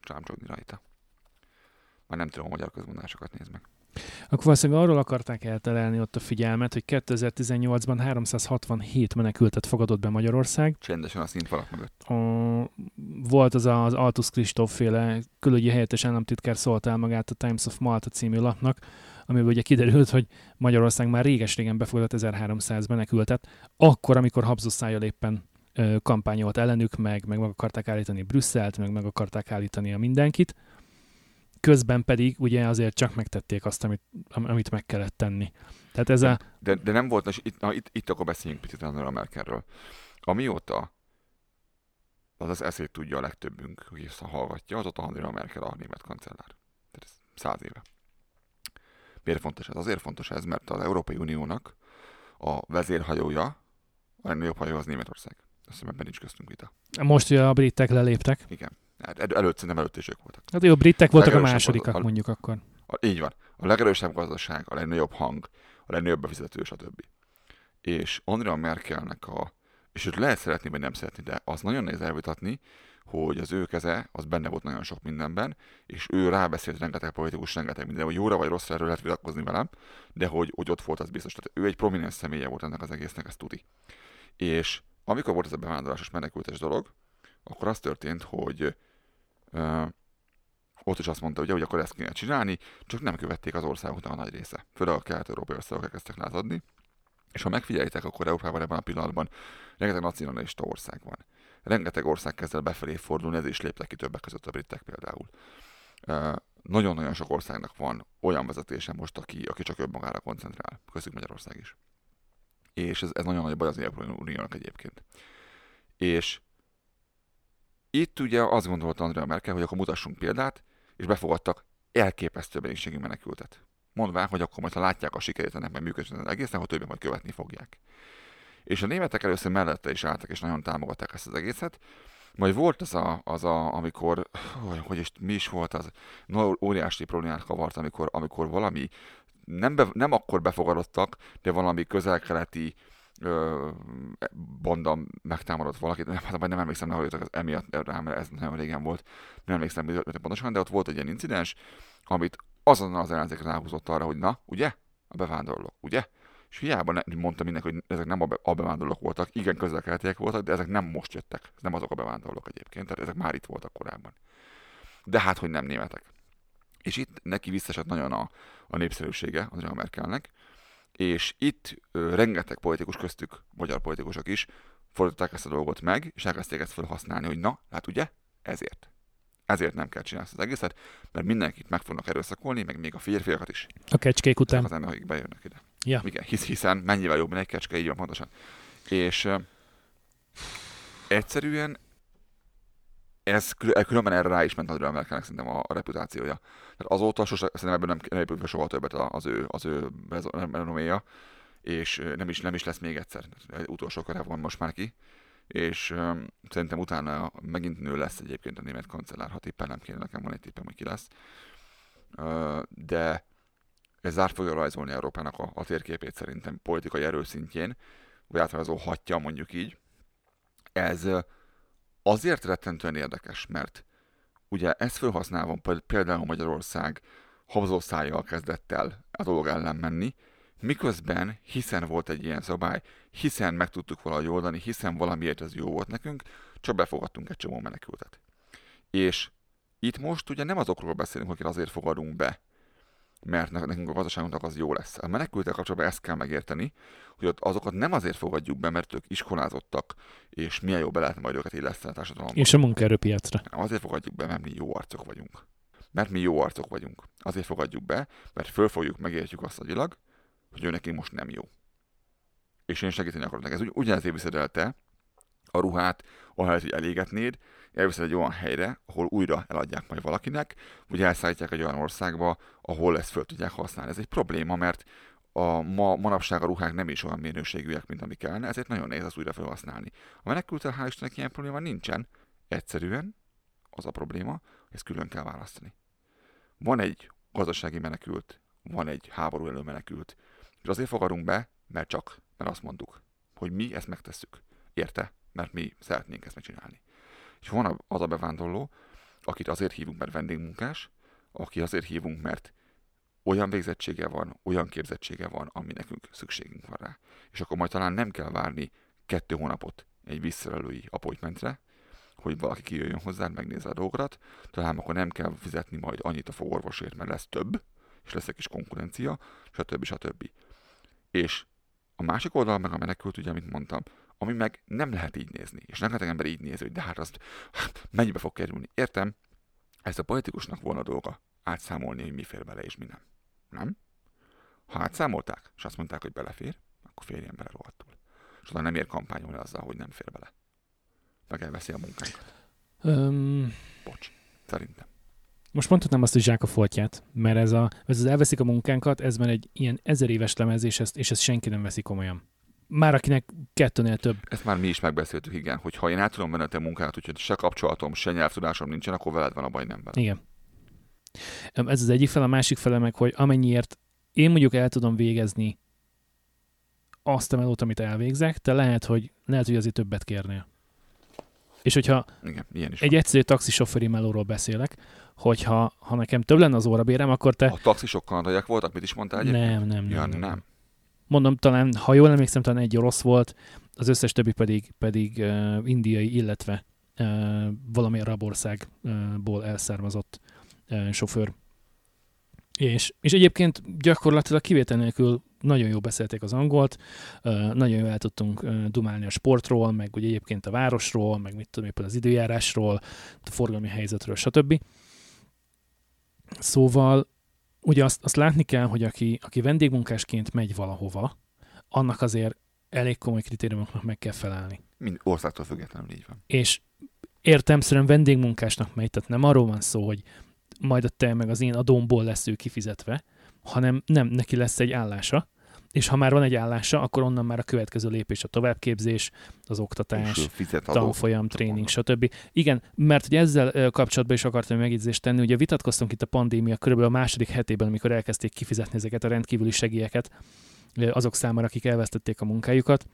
Csámcsogni rajta. Már nem tudom a magyar közmondásokat nézd meg. Akkor valószínűleg arról akarták elterelni ott a figyelmet, hogy 2018-ban 367 menekültet fogadott be Magyarország. Csendesen a színfalak mögött. A, volt az az Altus Kristóf féle külügyi helyettes államtitkár szólt el magát a Times of Malta című lapnak, amiből ugye kiderült, hogy Magyarország már réges-régen befogadott 1300 menekültet, akkor, amikor Habzuszájjal éppen kampányolt ellenük, meg, meg meg akarták állítani Brüsszelt, meg meg akarták állítani a mindenkit. Közben pedig ugye azért csak megtették azt, amit, am- amit meg kellett tenni. Tehát ez a... De, de nem volt, és itt, na, itt, itt akkor beszéljünk picit Angela Merkelről. Amióta az az eszét tudja a legtöbbünk, aki ezt hallgatja, azóta Angela Merkel a német kancellár. Tehát ez száz éve. Miért fontos ez? Azért fontos ez, mert az Európai Uniónak a vezérhajója, a legnagyobb hajó az Németország. Azt hiszem, ebben nincs köztünk vita. Most ugye a britek leléptek. Igen. Hát el- előtt, szerintem előtt is ők voltak. Hát jó, britek voltak a másodikak, a- mondjuk akkor. A, így van. A legerősebb gazdaság, a legnagyobb hang, a legnagyobb befizető, stb. És Angela Merkelnek a, és őt lehet szeretni, vagy nem szeretni, de az nagyon nehéz elvitatni, hogy az ő keze, az benne volt nagyon sok mindenben, és ő rábeszélt rengeteg politikus, rengeteg minden, hogy jóra vagy rosszra erről lehet vitatkozni velem, de hogy, hogy ott volt, az biztos. Tehát ő egy prominens személye volt ennek az egésznek, ezt tuti. És amikor volt ez a bevándorlásos menekültes dolog, akkor az történt, hogy ott is azt mondta, hogy, hogy akkor ezt kéne csinálni, csak nem követték az országoknak a nagy része. Főleg a kelet-európai országok elkezdtek lázadni. És ha megfigyelitek, akkor Európában ebben a pillanatban rengeteg nacionalista ország van. Rengeteg ország kezd el befelé fordulni, ez is léptek ki többek között a britek például. Nagyon-nagyon sok országnak van olyan vezetése most, aki, aki csak önmagára koncentrál. Köztük Magyarország is. És ez, ez nagyon nagy baj az Európai Uniónak egyébként. És itt ugye azt gondolta Andrea Merkel, hogy akkor mutassunk példát, és befogadtak elképesztő mennyiségű menekültet. Mondván, hogy akkor majd ha látják a sikerét ennek, meg működni az egészen, hogy többen majd követni fogják. És a németek először mellette is álltak, és nagyon támogatták ezt az egészet. Majd volt az a, az a amikor, hogy is, mi is volt az, no, óriási problémát kavart, amikor, amikor valami, nem, be, nem akkor befogadottak, de valami közel-keleti ö, banda megtámadott valakit, nem, hát nem emlékszem, ne halljatok, emiatt rá, mert ez nagyon régen volt, nem emlékszem pontosan, de ott volt egy ilyen incidens, amit azonnal az ellenzék ráhúzott arra, hogy na, ugye? A bevándorlók, ugye? És hiába ne, mondta mindenki, hogy ezek nem a, be, a bevándorlók voltak, igen közel voltak, de ezek nem most jöttek. Ez nem azok a bevándorlók egyébként, tehát ezek már itt voltak korábban. De hát, hogy nem németek. És itt neki visszaesett nagyon a, a népszerűsége az Merkelnek, és itt ö, rengeteg politikus köztük, magyar politikusok is fordították ezt a dolgot meg, és elkezdték ezt felhasználni, hogy na, hát ugye, ezért. Ezért nem kell csinálni ezt az egészet, mert mindenkit meg fognak erőszakolni, meg még a férfiakat is. A kecskék után. Az emberek, akik bejönnek ide. Ja. Igen, hisz, hiszen mennyivel jobb, mint egy kecske, így van pontosan. És uh, egyszerűen ez különben erre rá is ment Andrea Merkelnek szerintem a, a reputációja. Tehát azóta sose, szerintem ebben nem, nem soha többet az ő, az ő renoméja, és nem is, nem is lesz még egyszer. Utolsó köre van most már ki, és um, szerintem utána megint nő lesz egyébként a német kancellár, ha tippelnem kéne, nekem van egy tippem, hogy ki lesz. Uh, de ez zárt fogja rajzolni Európának a, a térképét szerintem politikai erőszintjén, vagy átrajzolhatja mondjuk így. Ez azért rettentően érdekes, mert ugye ezt felhasználva például Magyarország habzószájjal kezdett el a dolog ellen menni, miközben, hiszen volt egy ilyen szabály, hiszen meg tudtuk valahogy oldani, hiszen valamiért ez jó volt nekünk, csak befogadtunk egy csomó menekültet. És itt most ugye nem azokról beszélünk, akik azért fogadunk be, mert nekünk a gazdaságunknak az jó lesz. A menekültek kapcsolatban ezt kell megérteni, hogy ott azokat nem azért fogadjuk be, mert ők iskolázottak, és milyen jó be lehet majd őket illeszteni a társadalomba. És a munkaerőpiacra. Azért fogadjuk be, mert mi jó arcok vagyunk. Mert mi jó arcok vagyunk. Azért fogadjuk be, mert fölfogjuk, megértjük azt agyilag, hogy ő neki most nem jó. És én segíteni akarok neki. Ez ugy, ugyanezért viszed el te a ruhát, ahelyett, hogy elégetnéd, elviszed egy olyan helyre, ahol újra eladják majd valakinek, vagy elszállítják egy olyan országba, ahol ezt föl tudják használni. Ez egy probléma, mert a ma, manapság a ruhák nem is olyan minőségűek, mint ami kellene, ezért nagyon nehéz az újra felhasználni. A menekültel hál' Istennek ilyen probléma nincsen. Egyszerűen az a probléma, hogy ezt külön kell választani. Van egy gazdasági menekült, van egy háború elő menekült, és azért fogadunk be, mert csak, mert azt mondtuk, hogy mi ezt megtesszük. Érte? Mert mi szeretnénk ezt megcsinálni. És van az a bevándorló, akit azért hívunk, mert vendégmunkás, aki azért hívunk, mert olyan végzettsége van, olyan képzettsége van, ami nekünk szükségünk van rá. És akkor majd talán nem kell várni kettő hónapot egy visszarelői appointmentre, hogy valaki kijöjjön hozzád, megnézze a dolgokat, talán akkor nem kell fizetni majd annyit a fogorvosért, mert lesz több, és lesz egy kis konkurencia, stb. stb. És a másik oldal meg a menekült, ugye, amit mondtam, ami meg nem lehet így nézni. És nem lehet ember így nézni, hogy de hát azt mennyibe fog kerülni. Értem, ez a politikusnak volna dolga átszámolni, hogy mi fér bele és mi nem. Nem? Ha átszámolták, és azt mondták, hogy belefér, akkor férjen bele rohadtul. És nem ér kampányolni azzal, hogy nem fér bele. Meg elveszi a munkánkat. Um, Bocs, szerintem. Most mondhatnám azt, hogy zsák a foltját, mert ez, a, ez az elveszik a munkánkat, ez már egy ilyen ezer éves lemez, és ezt, és ezt senki nem veszi komolyan már akinek kettőnél több. Ezt már mi is megbeszéltük, igen, hogy ha én át tudom venni a te munkát, úgyhogy se kapcsolatom, se nyelvtudásom nincsen, akkor veled van a baj, nem vele. Igen. Ez az egyik fele, a másik fele meg, hogy amennyiért én mondjuk el tudom végezni azt a melót, amit elvégzek, te lehet, hogy, lehet, hogy azért többet kérnél. És hogyha Igen, ilyen is egy van. egyszerű taxisofőri melóról beszélek, hogyha ha nekem több lenne az órabérem, akkor te... A taxisok kanadaiak voltak, mit is mondtál egyébként? Nem, nem, nem. Ja, nem. nem. mondom, talán, ha jól emlékszem, talán egy orosz volt, az összes többi pedig, pedig uh, indiai, illetve uh, valami arab országból elszármazott sofőr. És, és egyébként gyakorlatilag kivétel nélkül nagyon jó beszélték az angolt, nagyon jól el tudtunk dumálni a sportról, meg ugye egyébként a városról, meg mit tudom éppen az időjárásról, a forgalmi helyzetről, stb. Szóval ugye azt, azt látni kell, hogy aki, aki vendégmunkásként megy valahova, annak azért elég komoly kritériumoknak meg kell felelni. Mind országtól függetlenül így van. És értelmszerűen vendégmunkásnak megy, tehát nem arról van szó, hogy majd a te meg az én adómból lesz ő kifizetve, hanem nem, neki lesz egy állása, és ha már van egy állása, akkor onnan már a következő lépés a továbbképzés, az oktatás, tanfolyam, tréning, stb. Igen, mert ugye ezzel kapcsolatban is akartam egy megjegyzést tenni, ugye vitatkoztunk itt a pandémia körülbelül a második hetében, amikor elkezdték kifizetni ezeket a rendkívüli segélyeket azok számára, akik elvesztették a munkájukat.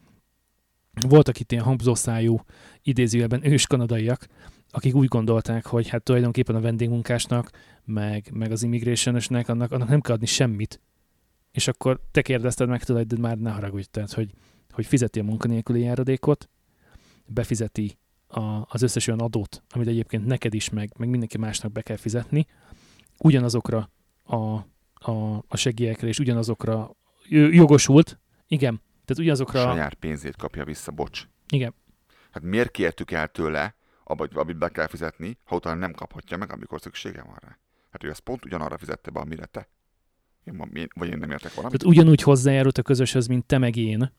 Voltak itt ilyen hangzószájú, idézőjelben ős kanadaiak, akik úgy gondolták, hogy hát tulajdonképpen a vendégmunkásnak, meg, meg az immigrationösnek, annak, annak nem kell adni semmit. És akkor te kérdezted meg tőle, de már ne haragudj, tehát, hogy, hogy fizeti a munkanélküli járadékot, befizeti a, az összes olyan adót, amit egyébként neked is, meg, meg mindenki másnak be kell fizetni, ugyanazokra a, a, a segélyekre és ugyanazokra jogosult, igen, tehát A ugyanazokra, saját pénzét kapja vissza, bocs. igen, Hát miért kértük el tőle, abba, amit be kell fizetni, ha utána nem kaphatja meg, amikor szüksége van rá? Hát ő ezt pont ugyanarra fizette be, amire te. Én, vagy én nem értek valamit? Tehát ugyanúgy hozzájárult a közöshöz, mint te meg én.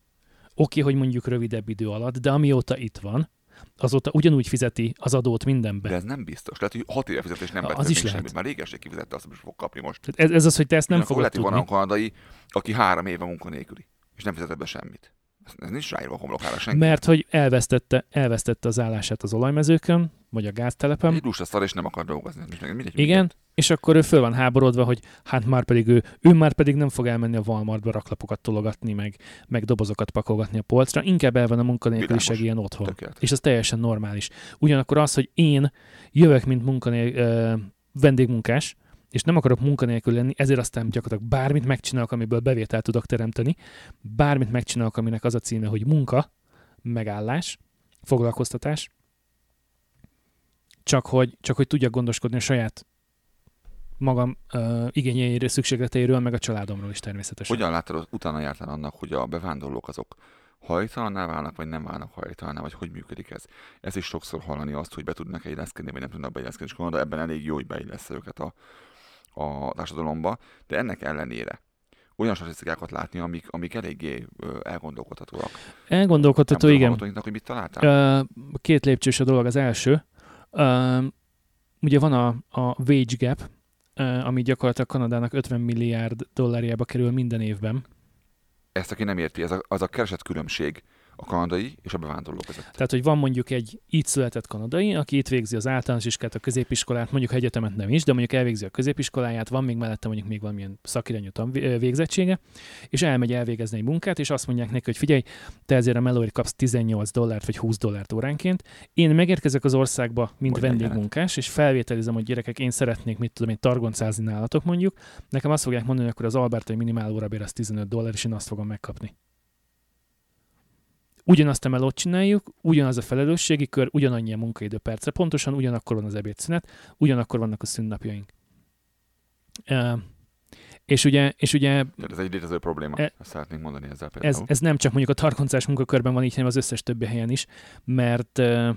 Oké, hogy mondjuk rövidebb idő alatt, de amióta itt van, azóta ugyanúgy fizeti az adót mindenbe. De ez nem biztos. Lehet, hogy 6 éve fizet és nem vett még lehet. semmit. Már régen kifizette azt, amit fog kapni most. Tehát ez, ez az, hogy te ezt nem Akkor fogod lehet, hogy van tudni. olyan kanadai, aki három éve munkanélküli, és nem fizetett be semmit. Ez, nincs ráírva a homlokára senki. Mert hogy elvesztette, elvesztette az állását az olajmezőkön, vagy a gáztelepen, Egy lusta szar, és nem akar dolgozni. Meg mindegy, Igen, és akkor ő föl van háborodva, hogy hát már pedig ő, ő már pedig nem fog elmenni a Walmartba raklapokat tologatni, meg, meg dobozokat pakolgatni a polcra, inkább el van a munkanélküliség ilyen otthon. Tökéletes. És ez teljesen normális. Ugyanakkor az, hogy én jövök, mint munkanél, ö, vendégmunkás, és nem akarok munkanélkül lenni, ezért aztán gyakorlatilag bármit megcsinálok, amiből bevételt tudok teremteni, bármit megcsinálok, aminek az a címe, hogy munka, megállás, foglalkoztatás, csak hogy, csak hogy tudjak gondoskodni a saját magam uh, igényeiről, szükségleteiről, meg a családomról is természetesen. Hogyan hogy utána jártál annak, hogy a bevándorlók azok hajtalanná válnak, vagy nem válnak hajtalanná, vagy hogy működik ez? Ez is sokszor hallani azt, hogy be tudnak illeszkedni, vagy nem tudnak beilleszkedni, és de ebben elég jó, hogy beillesz őket a, a társadalomba, de ennek ellenére olyan statisztikákat látni, amik, amik eléggé elgondolkodhatóak. Elgondolkodható, Nem igen. hallgatóinknak, hogy mit találtál? Két lépcsős a dolog. Az első, ugye van a, a wage gap, ami gyakorlatilag Kanadának 50 milliárd dollárjába kerül minden évben. Ezt, aki nem érti, ez a, az a keresett különbség a kanadai és a bevándorlók között. Tehát, hogy van mondjuk egy itt született kanadai, aki itt végzi az általános iskolát, a középiskolát, mondjuk ha egyetemet nem is, de mondjuk elvégzi a középiskoláját, van még mellette mondjuk még valamilyen szakirányú végzettsége, és elmegy elvégezni egy munkát, és azt mondják neki, hogy figyelj, te ezért a melóért kapsz 18 dollárt vagy 20 dollárt óránként. Én megérkezek az országba, mint Vagy vendégmunkás, és felvételizem, hogy gyerekek, én szeretnék, mit tudom én, targoncázni nálatok mondjuk. Nekem azt fogják mondani, hogy akkor az Albertai minimál órabér az 15 dollár, és én azt fogom megkapni. Ugyanazt a melót csináljuk, ugyanaz a felelősségi kör, ugyanannyi a munkaidő percre, pontosan ugyanakkor van az ebédszünet, ugyanakkor vannak a szünnapjaink. Uh, és ugye, és ugye ez egy létező probléma, E- ezt szeretnénk mondani ezzel például. ez, ez nem csak mondjuk a tarkoncás munkakörben van így, hanem az összes többi helyen is, mert uh,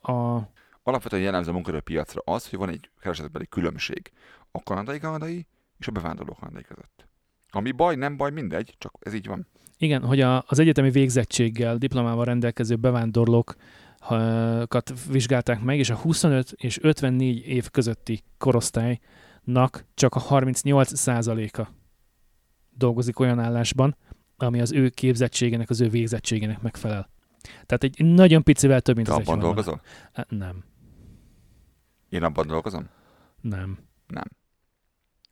a, Alapvetően jellemző a munkaerőpiacra az, hogy van egy keresetbeli különbség a kanadai kanadai és a bevándorló kanadai között. Ami baj, nem baj, mindegy, csak ez így van. Igen, hogy a, az egyetemi végzettséggel, diplomával rendelkező bevándorlókat vizsgálták meg, és a 25 és 54 év közötti korosztálynak csak a 38 százaléka dolgozik olyan állásban, ami az ő képzettségének, az ő végzettségének megfelel. Tehát egy nagyon picivel több, mint Te az abban dolgozol? Hát Nem, Én abban dolgozom? nem. Nem.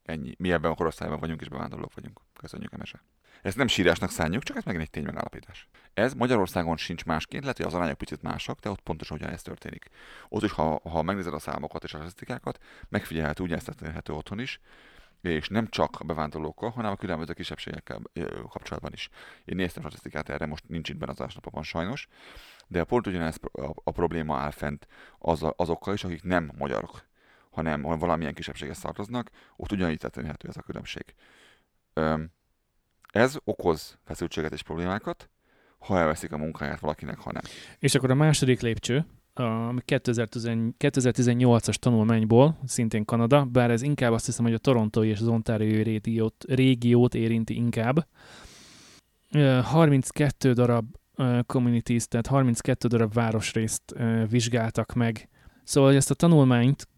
Ennyi. Mi ebben a korosztályban vagyunk, és bevándorlók vagyunk. Köszönjük, Emese. Ezt nem sírásnak szánjuk, csak ez megint egy ténymegállapítás. Ez Magyarországon sincs másként, lehet, hogy az arányok picit mások, de ott pontosan ugyanez történik. Ott is, ha, ha megnézed a számokat és a statisztikákat, megfigyelhető, ugyanezt történhető otthon is, és nem csak a bevándorlókkal, hanem a különböző kisebbségekkel kapcsolatban is. Én néztem statisztikát erre, most nincs itt benne az adásnapokon sajnos, de pont ugyanez a probléma áll fent az, azokkal is, akik nem magyarok, hanem hanem valamilyen kisebbséghez tartoznak, ott ugyanígy történhető ez a különbség. Ez okoz feszültséget és problémákat, ha elveszik a munkáját valakinek, ha nem. És akkor a második lépcső, 2010 2018-as tanulmányból, szintén Kanada, bár ez inkább azt hiszem, hogy a torontói és az ontáriói régiót, régiót érinti inkább. Ö, 32 darab communities, tehát 32 darab városrészt vizsgáltak meg. Szóval ezt a tanulmányt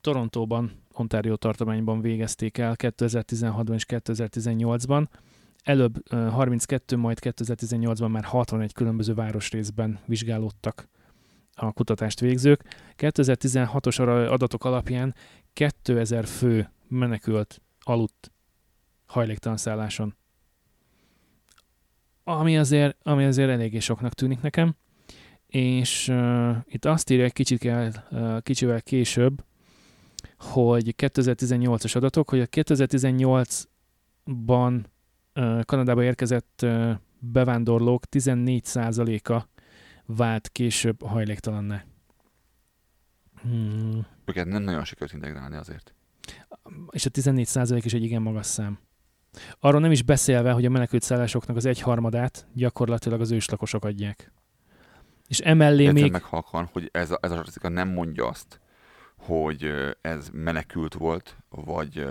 Torontóban, Ontario tartományban végezték el 2016-ban és 2018-ban. Előbb ö, 32, majd 2018-ban már 61 különböző városrészben vizsgálódtak a kutatást végzők. 2016-os ara- adatok alapján 2000 fő menekült aludt hajléktalan szálláson. Ami azért, ami azért eléggé soknak tűnik nekem. És uh, itt azt írja egy kicsit kell, uh, kicsivel később, hogy 2018-as adatok, hogy a 2018-ban uh, Kanadába érkezett uh, bevándorlók 14%-a vált később hajléktalanná. Hmm. Őket nem nagyon sikerült integrálni azért. És a 14% is egy igen magas szám. Arról nem is beszélve, hogy a menekült szállásoknak az egyharmadát gyakorlatilag az őslakosok adják. És emellé Értem még... meg halkan, hogy ez a, ez a statisztika nem mondja azt, hogy ez menekült volt, vagy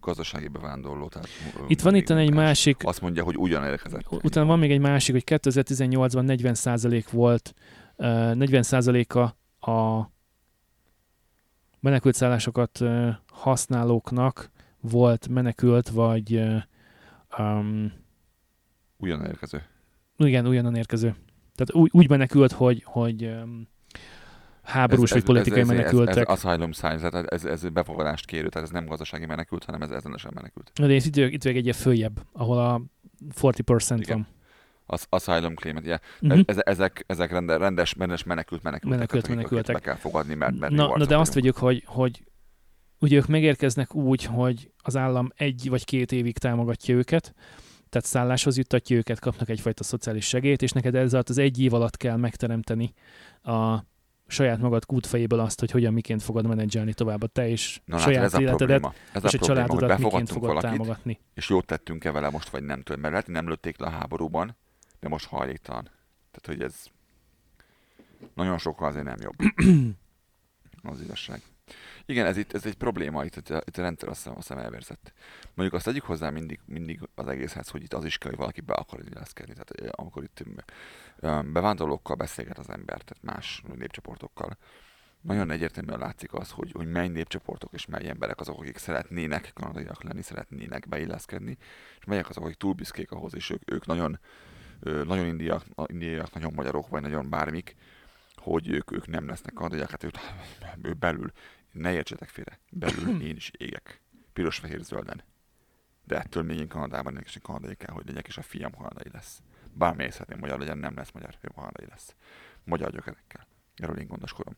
gazdasági bevándorló. Tehát, Itt van itt egy másik, Azt mondja, hogy ugyan érkezett. utána van még egy másik, hogy 2018-ban 40% volt, ö, 40%-a a menekült szállásokat használóknak volt menekült, vagy um, Ugyan érkező. igen, újonnan érkező. Tehát úgy, úgy menekült, hogy, hogy háborús vagy politikai ez, ez, menekültek. Ez, ez asylum science, tehát ez, ez befogadást kérő, tehát ez nem gazdasági menekült, hanem ez ezenesen menekült. De itt, itt, itt vagyok egy följebb, ahol a 40% Igen. van. Az asylum claim ugye. Uh-huh. Ez, ezek, ezek rende, rendes, rendes menekült menekültek. Menekült menekültek. Be kell fogadni, mert, mert Na, na de azt vegyük, hogy, hogy ugye ők megérkeznek úgy, hogy az állam egy vagy két évig támogatja őket, tehát szálláshoz juttatja őket, kapnak egyfajta szociális segélyt, és neked ez alatt az egy év alatt kell megteremteni a saját magad kútfejéből azt, hogy hogyan miként fogod menedzselni tovább a te és Na, saját látod, ez a életedet, probléma. Ez és a a probléma, hogy családodat miként fogod valakit, támogatni. és jót tettünk-e vele most, vagy nem tudom, mert lehet, nem lőtték le a háborúban, de most hajléktalan. Tehát, hogy ez nagyon sokkal azért nem jobb. [clears throat] az igazság. Igen, ez itt ez egy probléma, itt, itt, a- itt a rendszer azt hiszem, elvérzett. Mondjuk azt tegyük hozzá mindig, mindig az egészhez, hogy itt az is kell, hogy valaki be akar illeszkedni. Tehát eh, amikor itt ö, bevándorlókkal beszélget az ember, tehát más népcsoportokkal, nagyon egyértelműen látszik az, hogy, hogy mely népcsoportok és mely emberek azok, akik szeretnének kanadaiak lenni, szeretnének beilleszkedni, és melyek azok, akik túl büszkék ahhoz, és ők, ők nagyon, nagyon indiak, indiaiak, nagyon magyarok, vagy nagyon bármik, hogy ők, ők nem lesznek kanadaiak, hát ők, [laughs] ők belül, ne értsetek félre, belül [clears throat] én is égek. Piros, fehér, zölden. De ettől még én Kanadában ennek is kanadai kell, hogy legyek, és a fiam kanadai lesz. Bármelyik szeretném magyar legyen, nem lesz magyar, ő kanadai lesz. Magyar gyökerekkel. Erről én gondoskodom.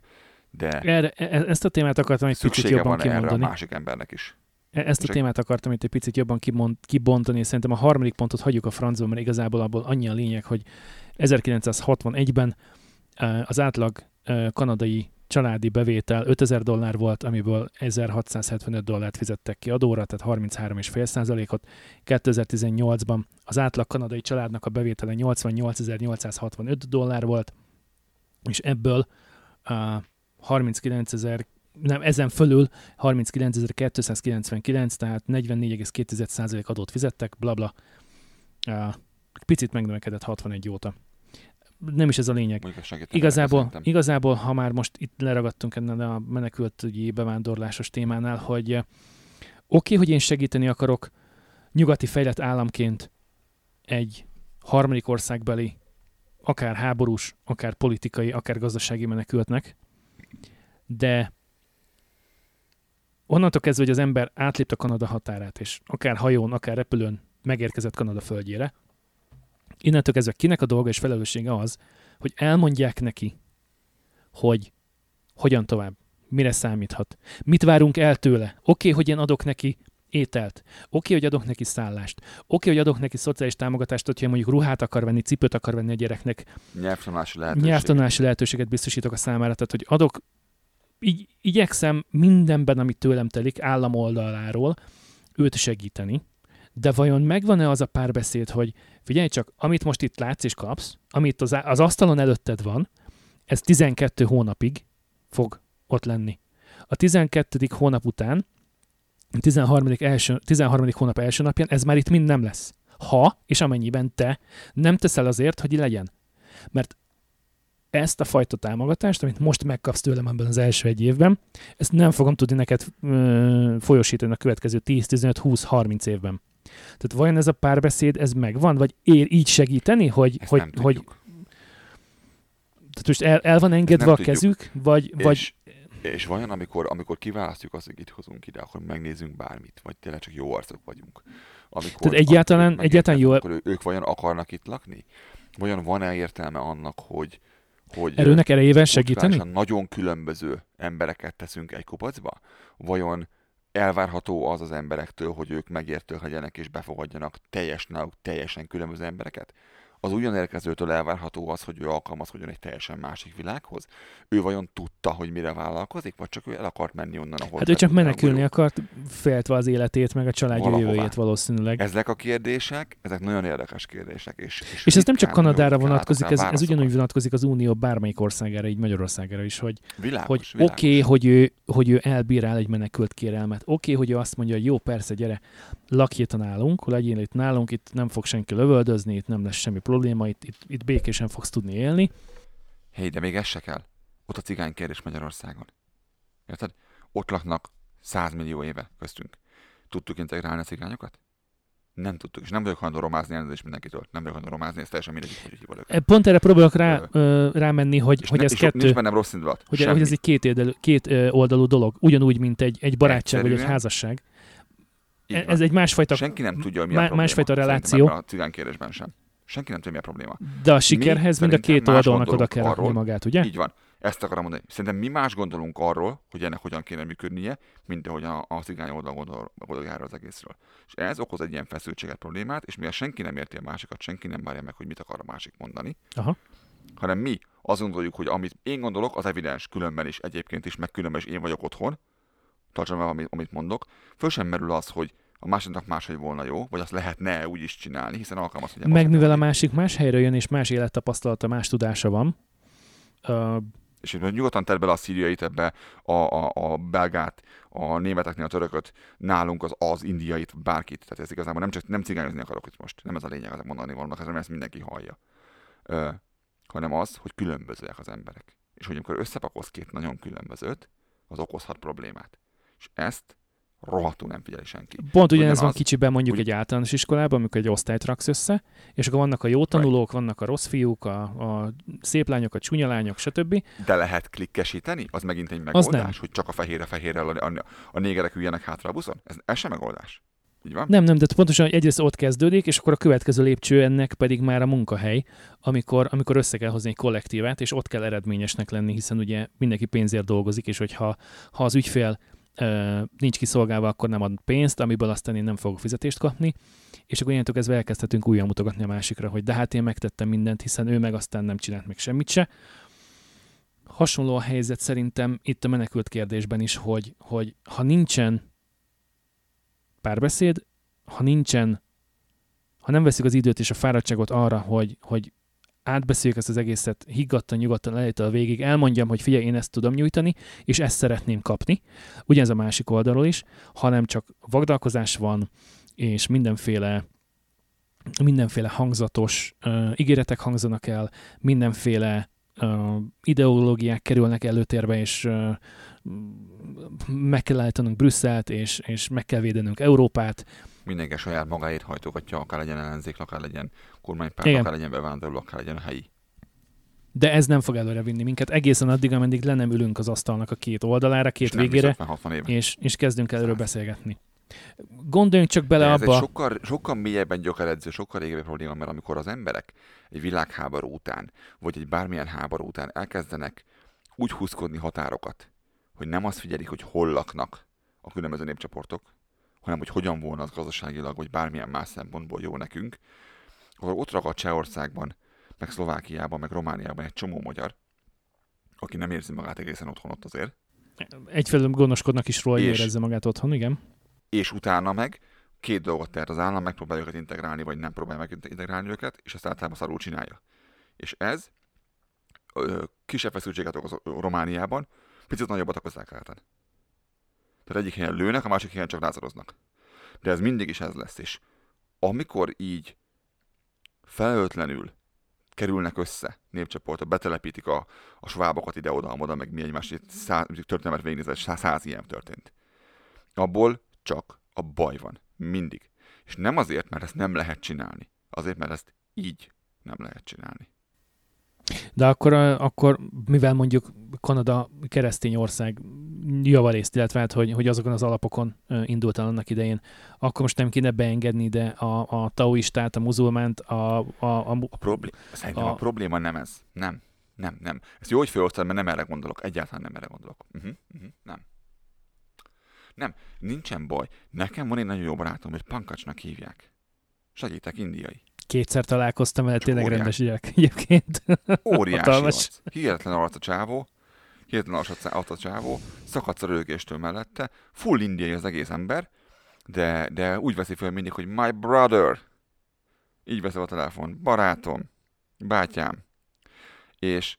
De Erre, e- ezt a témát akartam egy picit jobban van erre a kimondani. másik embernek is. E- Ezt a Csak- témát akartam itt egy picit jobban kimond, kibontani, és szerintem a harmadik pontot hagyjuk a francba, mert igazából abból annyi a lényeg, hogy 1961-ben eh, az átlag kanadai családi bevétel 5000 dollár volt, amiből 1675 dollárt fizettek ki adóra, tehát 33,5 százalékot. 2018-ban az átlag kanadai családnak a bevétele 88.865 dollár volt, és ebből uh, 39 ezer nem, ezen fölül 39.299, tehát 44,2% adót fizettek, blabla. Uh, picit megnövekedett 61 óta. Nem is ez a lényeg. Igazából, igazából, ha már most itt leragadtunk ennél a menekültügyi bevándorlásos témánál, hogy eh, oké, okay, hogy én segíteni akarok nyugati fejlett államként egy harmadik országbeli, akár háborús, akár politikai, akár gazdasági menekültnek, de onnantól kezdve, hogy az ember átlépte Kanada határát, és akár hajón, akár repülőn megérkezett Kanada földjére, innentől kezdve kinek a dolga és felelőssége az, hogy elmondják neki, hogy hogyan tovább, mire számíthat, mit várunk el tőle. Oké, okay, hogy én adok neki ételt, oké, okay, hogy adok neki szállást, oké, okay, hogy adok neki szociális támogatást, hogyha mondjuk ruhát akar venni, cipőt akar venni a gyereknek, Nyelvtanulási lehetőség. nyelvtanulási lehetőséget biztosítok a számára, tehát hogy adok, így, igyekszem mindenben, amit tőlem telik, állam oldaláról őt segíteni, de vajon megvan-e az a párbeszéd, hogy figyelj csak, amit most itt látsz és kapsz, amit az, az asztalon előtted van, ez 12 hónapig fog ott lenni. A 12. hónap után, a 13. Első, 13. hónap első napján ez már itt mind nem lesz. Ha és amennyiben te nem teszel azért, hogy legyen. Mert ezt a fajta támogatást, amit most megkapsz tőlem ebben az első egy évben, ezt nem fogom tudni neked ö, folyosítani a következő 10, 15, 20, 30 évben. Tehát vajon ez a párbeszéd, ez megvan, vagy ér így segíteni, hogy, Ezt hogy, hogy tehát most el, el van engedve a tudjuk. kezük, vagy, vagy És, és vajon, amikor, amikor kiválasztjuk azt, hogy itt hozunk ide, akkor megnézzünk bármit, vagy tényleg csak jó arcok vagyunk. Amikor, Tehát egyáltalán- amikor egyáltalán jó- Akkor ők vajon akarnak itt lakni? Vajon van-e értelme annak, hogy, hogy erőnek erejével segíteni? nagyon különböző embereket teszünk egy kupacba? Vajon elvárható az az emberektől, hogy ők megértők legyenek és befogadjanak teljes náluk teljesen különböző embereket? Az ugyan érkezőtől elvárható az, hogy ő alkalmazkodjon egy teljesen másik világhoz? Ő vajon tudta, hogy mire vállalkozik, vagy csak ő el akart menni onnan, ahol Hát ő csak menekülni akart, féltve az életét, meg a családja Valahová. jövőjét valószínűleg. Ezek a kérdések, ezek nagyon érdekes kérdések. És, és, És ez nem csak Kanadára vonatkozik, ez, ez ugyanúgy vonatkozik az Unió bármelyik országára, így Magyarországára is, hogy, Világos, hogy világos. oké, okay, hogy, ő, hogy ő elbírál egy menekült kérelmet, oké, okay, hogy ő azt mondja, hogy jó, persze, gyere, lakj itt nálunk, legyél itt nálunk, itt nem fog senki lövöldözni, itt nem lesz semmi probléma, itt, itt, itt békésen fogsz tudni élni. Hé, de még ez se kell. Ott a cigány kérdés Magyarországon. Érted? Ott laknak 100 millió éve köztünk. Tudtuk integrálni a cigányokat? Nem tudtuk, és nem vagyok hajlandó romázni elnézést mindenkitől. Nem vagyok hajlandó romázni, ez teljesen mindegy, hogy hívod őket. E, Pont erre próbálok rá, Ö. rámenni, hogy, És hogy ne- ez és kettő, Nincs bennem rossz indulat. hogy, Semmi. hogy ez egy két, érdelő, két ö, oldalú dolog, ugyanúgy, mint egy, egy barátság vagy egy Egyszerűen házasság. E-. Ez egy másfajta, Senki nem tudja, hogy mi a má- probléma. másfajta reláció. a cigány kérdésben sem. Senki nem tudja, mi a probléma. de a sikerhez mind a két oldalnak oda kell arról, magát, ugye? Így van. Ezt akarom mondani. Szerintem mi más gondolunk arról, hogy ennek hogyan kéne működnie, mint ahogy a, a cigány oldal gondol, gondoljára az egészről. És ez okoz egy ilyen feszültséget, problémát, és mivel senki nem érti a másikat, senki nem várja meg, hogy mit akar a másik mondani, Aha. hanem mi azt gondoljuk, hogy amit én gondolok, az evidens különben is egyébként is, meg különben is én vagyok otthon, tartsam el, amit, amit mondok, föl sem merül az, hogy a másiknak máshogy volna jó, vagy azt lehetne úgy is csinálni, hiszen alkalmazhatja. Meg mivel a másik más helyre jön, és más élettapasztalata, más tudása van, ö, És hogy nyugodtan tedd bele a szíriait ebbe, a, a, a belgát, a németeknél a törököt, nálunk az, az indiait, bárkit. Tehát ez igazából nem csak nem cigányozni akarok itt most, nem ez a lényeg, az mondani vannak, ez ezt mindenki hallja. Ö, hanem az, hogy különbözőek az emberek. És hogy amikor összepakolsz két nagyon különbözőt, az okozhat problémát. És ezt rohadtul nem figyeli senki. Pont ugyanez van Ugyanaz, kicsiben mondjuk hogy- egy általános iskolában, amikor egy osztályt raksz össze, és akkor vannak a jó tanulók, vannak a rossz fiúk, a, a szép lányok, a csúnya lányok, stb. De lehet klikkesíteni? Az megint egy megoldás, nem. hogy csak a fehérre fehérrel a, a, a négerek üljenek hátra a buszon? Ez, ez sem megoldás. Így van? Nem, nem, de pontosan egyrészt ott kezdődik, és akkor a következő lépcső ennek pedig már a munkahely, amikor, amikor össze kell hozni egy kollektívát, és ott kell eredményesnek lenni, hiszen ugye mindenki pénzért dolgozik, és hogyha ha az ügyfél nincs kiszolgálva, akkor nem ad pénzt, amiből aztán én nem fogok fizetést kapni, és akkor ilyentől kezdve elkezdhetünk újra mutogatni a másikra, hogy de hát én megtettem mindent, hiszen ő meg aztán nem csinált meg semmit se. Hasonló a helyzet szerintem itt a menekült kérdésben is, hogy, hogy ha nincsen párbeszéd, ha nincsen, ha nem veszik az időt és a fáradtságot arra, hogy, hogy átbeszéljük ezt az egészet higgadtan, nyugodtan elejétől a végig, elmondjam, hogy figyelj, én ezt tudom nyújtani, és ezt szeretném kapni, ugyanez a másik oldalról is, hanem csak vagdalkozás van, és mindenféle mindenféle hangzatos uh, ígéretek hangzanak el, mindenféle uh, ideológiák kerülnek előtérbe, és uh, meg kell állítanunk Brüsszelt, és, és meg kell védenünk Európát. Mindenki saját magáért hajtogatja, akár legyen ellenzék, akár legyen kormánypárt, Igen. akár legyen bevándorló, akár legyen helyi. De ez nem fog előre vinni minket egészen addig, ameddig le nem ülünk az asztalnak a két oldalára, két És végére, 50-60 éve. és, és kezdünk előről beszélgetni. Gondoljunk csak bele De ez abba, egy sokkal, sokkal mélyebben gyökeredző, sokkal régebbi probléma, mert amikor az emberek egy világháború után, vagy egy bármilyen háború után elkezdenek úgy húzkodni határokat, hogy nem azt figyelik, hogy hol laknak a különböző népcsoportok, hanem hogy hogyan volna az gazdaságilag, vagy bármilyen más szempontból jó nekünk, akkor ott ragad Csehországban, meg Szlovákiában, meg Romániában egy csomó magyar, aki nem érzi magát egészen otthon ott azért, egyfelől gondoskodnak is róla, És- érezze magát otthon, igen. és utána meg két dolgot tehet az állam, megpróbálja őket integrálni, vagy nem próbálja meg integrálni őket, és ezt általában szarul csinálja. És ez ö, kisebb feszültséget okoz Romániában, picit nagyobbat okoz keleten. Tehát egyik helyen lőnek, a másik helyen csak lázaroznak. De ez mindig is ez lesz, és amikor így felelőtlenül kerülnek össze népcsoportok, betelepítik a, a svábokat ide-oda, meg mi egymás szá, történelmet végignézett, száz, száz ilyen történt. Abból csak a baj van. Mindig. És nem azért, mert ezt nem lehet csinálni. Azért, mert ezt így nem lehet csinálni. De akkor, akkor mivel mondjuk Kanada keresztény ország javarészt, illetve hát, hogy, hogy azokon az alapokon indult el annak idején, akkor most nem kéne beengedni ide a, a taoistát, a muzulmánt, a... a, a, a, problé- Szerintem a, a probléma nem ez. Nem. Nem, nem. Ezt jó, hogy felosztad, mert nem erre gondolok. Egyáltalán nem erre gondolok. Uh-huh, uh-huh, nem. Nem, nincsen baj. Nekem van egy nagyon jó barátom, hogy Pankacsnak hívják. Segítek, indiai. Kétszer találkoztam vele, tényleg óriás. rendes gyerek egyébként. Óriási arc. Hihetetlen arc a csávó. Hihetetlen arc a csávó. Szakadsz a rögéstől mellette. Full indiai az egész ember. De, de úgy veszi fel mindig, hogy my brother. Így veszi a telefon. Barátom. Bátyám. És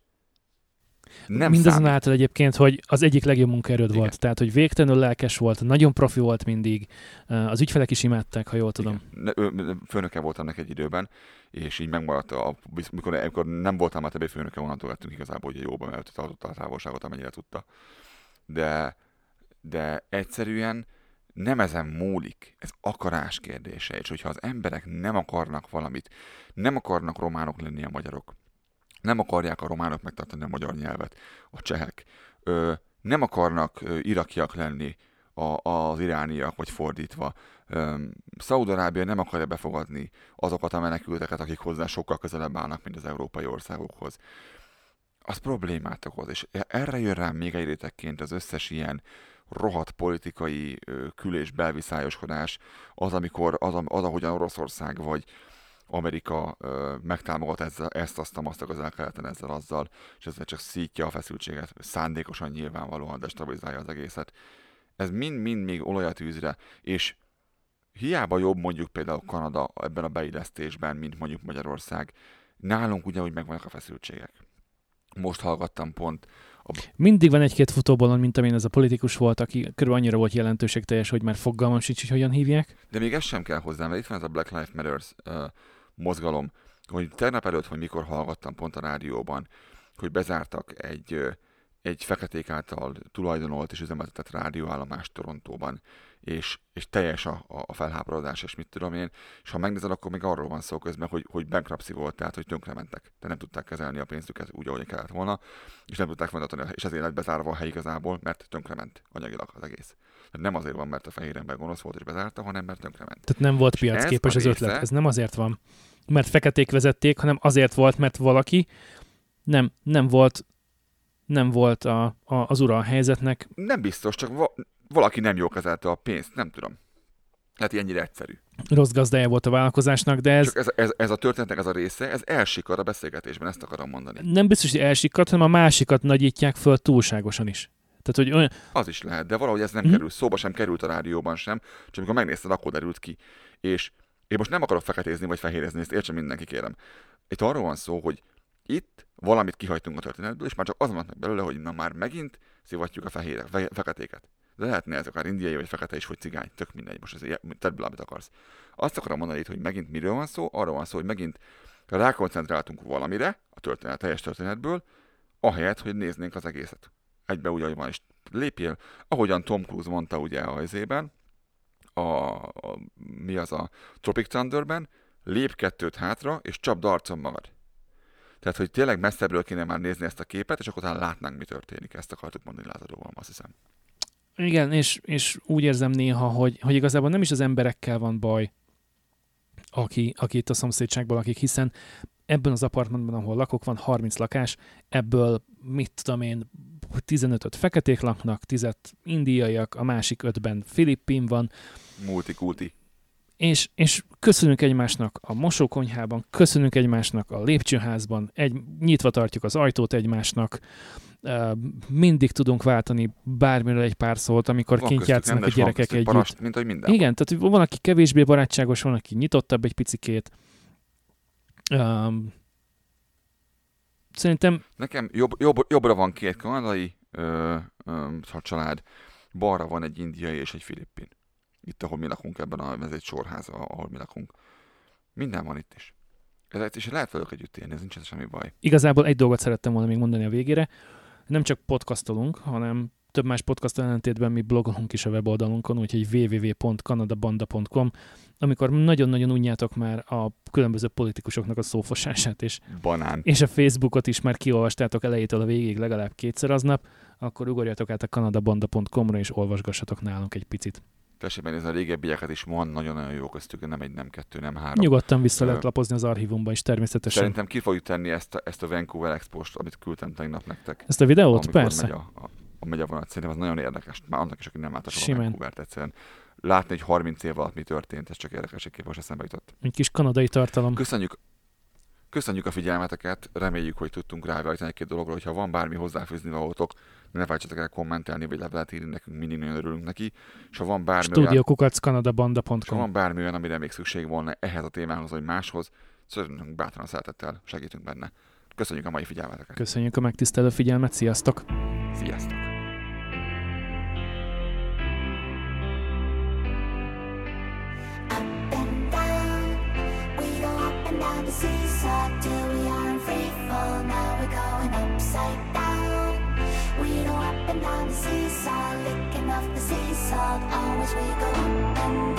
nem Mindazonáltal egyébként, hogy az egyik legjobb munkaerőd Igen. volt. Tehát, hogy végtelenül lelkes volt, nagyon profi volt mindig. Az ügyfelek is imádták, ha jól tudom. Igen. Főnöke voltam neki egy időben, és így megmaradt, a, mikor, amikor nem voltam már többé főnöke, onnantól lettünk igazából, hogy jóban, mert tartotta a távolságot, amennyire tudta. De, de egyszerűen nem ezen múlik, ez akarás kérdése, és hogyha az emberek nem akarnak valamit, nem akarnak románok lenni a magyarok, nem akarják a románok megtartani a magyar nyelvet, a csehek. Ö, nem akarnak ö, irakiak lenni a, az irániak, vagy fordítva. Szaudarábia nem akarja befogadni azokat a menekülteket, akik hozzá sokkal közelebb állnak, mint az európai országokhoz. Az problémát okoz, és erre jön rám még egy rétegként az összes ilyen rohadt politikai kül- és belviszályoskodás, az, amikor az, az ahogyan Oroszország vagy Amerika ö, megtámogat ezzel, ezt, azt, azt a közel-keleten ezzel, azzal, és ezzel csak szítja a feszültséget, szándékosan nyilvánvalóan destabilizálja az egészet. Ez mind-mind még olaj a tűzre, és hiába jobb mondjuk például Kanada ebben a beillesztésben, mint mondjuk Magyarország, nálunk ugyanúgy megvannak a feszültségek. Most hallgattam pont a... Mindig van egy-két futóbalon, mint amilyen ez a politikus volt, aki körül annyira volt jelentőségteljes, hogy már fogalmam sincs, hogy hogyan hívják. De még ez sem kell hozzá, mert itt van ez a Black Lives Matters uh, mozgalom, hogy tegnap előtt, hogy mikor hallgattam pont a rádióban, hogy bezártak egy, egy feketék által tulajdonolt és üzemeltetett rádióállomást Torontóban, és, és teljes a, a felháborodás, és mit tudom én, és ha megnézed, akkor még arról van szó közben, hogy, hogy bankruptcy volt, tehát hogy tönkrementek, de nem tudták kezelni a pénzüket úgy, ahogy kellett volna, és nem tudták fenntartani, és ezért lett bezárva a hely igazából, mert tönkrement anyagilag az egész. Tehát nem azért van, mert a fehér ember gonosz volt és bezárta, hanem mert tönkrement. Tehát nem volt piacképes az része... ötlet. Ez nem azért van, mert feketék vezették, hanem azért volt, mert valaki nem, nem volt nem volt a, a, az ura a helyzetnek. Nem biztos, csak va- valaki nem jól kezelte a pénzt, nem tudom. Hát ennyire egyszerű. Rossz gazdája volt a vállalkozásnak, de ez... Csak ez, ez, ez a történetnek ez a része, ez elsikad a beszélgetésben, ezt akarom mondani. Nem biztos, hogy elsikad, hanem a másikat nagyítják föl túlságosan is. Tehát, hogy olyan... Az is lehet, de valahogy ez nem hmm. kerül, szóba sem került a rádióban sem, csak amikor megnézted, akkor derült ki. És én most nem akarok feketézni vagy fehérezni, ezt értsen mindenki, kérem. Itt arról van szó, hogy itt valamit kihagytunk a történetből, és már csak az van belőle, hogy na már megint szivatjuk a fehérek, fe, feketéket. De lehetne ez akár indiai, vagy fekete is, vagy cigány, tök mindegy, most ez tedd bele, amit akarsz. Azt akarom mondani itt, hogy megint miről van szó, arról van szó, hogy megint rákoncentráltunk valamire, a történet, teljes történetből, ahelyett, hogy néznénk az egészet. Egybe úgy, ahogy van, és lépjél, ahogyan Tom Cruise mondta ugye a izében, a, a, mi az a Tropic Thunderben, lép kettőt hátra, és csap darcon magad. Tehát, hogy tényleg messzebbről kéne már nézni ezt a képet, és akkor talán látnánk, mi történik. Ezt akartuk mondani Lázadóval, azt hiszem. Igen, és, és úgy érzem néha, hogy, hogy igazából nem is az emberekkel van baj, aki, aki itt a szomszédságból lakik, hiszen ebben az apartmanban, ahol lakok, van 30 lakás, ebből mit tudom én, 15-öt feketék laknak, 10 indiaiak, a másik ötben filippin van. Multikulti. És, és köszönünk egymásnak a mosókonyhában, köszönünk egymásnak a lépcsőházban, egy, nyitva tartjuk az ajtót egymásnak, mindig tudunk váltani bármiről egy pár szót, amikor kint játszanak a gyerekek együtt. Parast, mint hogy minden. Igen, tehát van, aki kevésbé barátságos, van, aki nyitottabb egy picikét. Um, szerintem... Nekem jobb, jobb, jobbra van két kanadai ö, ö, család, balra van egy indiai és egy filippin. Itt, ahol mi lakunk ebben a, ez egy sorház, ahol mi lakunk. Minden van itt is. Ez és lehet velük együtt élni, ez nincsen semmi baj. Igazából egy dolgot szerettem volna még mondani a végére. Nem csak podcastolunk, hanem több más podcast ellentétben mi blogolunk is a weboldalunkon, úgyhogy www.kanadabanda.com, amikor nagyon-nagyon unjátok már a különböző politikusoknak a szófosását, és, Banán. és a Facebookot is már kiolvastátok elejétől a végig legalább kétszer aznap, akkor ugorjatok át a kanadabanda.com-ra, és olvasgassatok nálunk egy picit. Tessék ez a régebbieket is van, nagyon-nagyon jó köztük, nem egy, nem kettő, nem három. Nyugodtan vissza lehet lapozni az archívumba is, természetesen. Szerintem ki fogjuk tenni ezt a, ezt a Vancouver Expo-st, amit küldtem tegnap nektek. Ezt a videót? Persze. Megy a, a, a megy a vonat. Szerintem az nagyon érdekes. Már annak is, aki nem látta Simán. Vancouvert egyszerűen. Látni, hogy 30 év alatt mi történt, ez csak érdekességképp most eszembe jutott. Egy kis kanadai tartalom. Köszönjük, köszönjük a figyelmeteket, reméljük, hogy tudtunk rávilágítani egy-két dologról, hogyha van bármi hozzáfűzni valótok, ne felejtsetek el kommentelni, vagy levelet írni nekünk, mindig nagyon örülünk neki. És ha van bármi olyan, ha van bármi olyan, amire még szükség volna ehhez a témához, vagy máshoz, szörnyünk bátran szeretettel segítünk benne. Köszönjük a mai figyelmeteket. Köszönjük a megtisztelő figyelmet, sziasztok! Sziasztok! The seesaw till we are in. Now we're going upside down. We go up and down the seesaw, licking off the sea salt. Always we go up and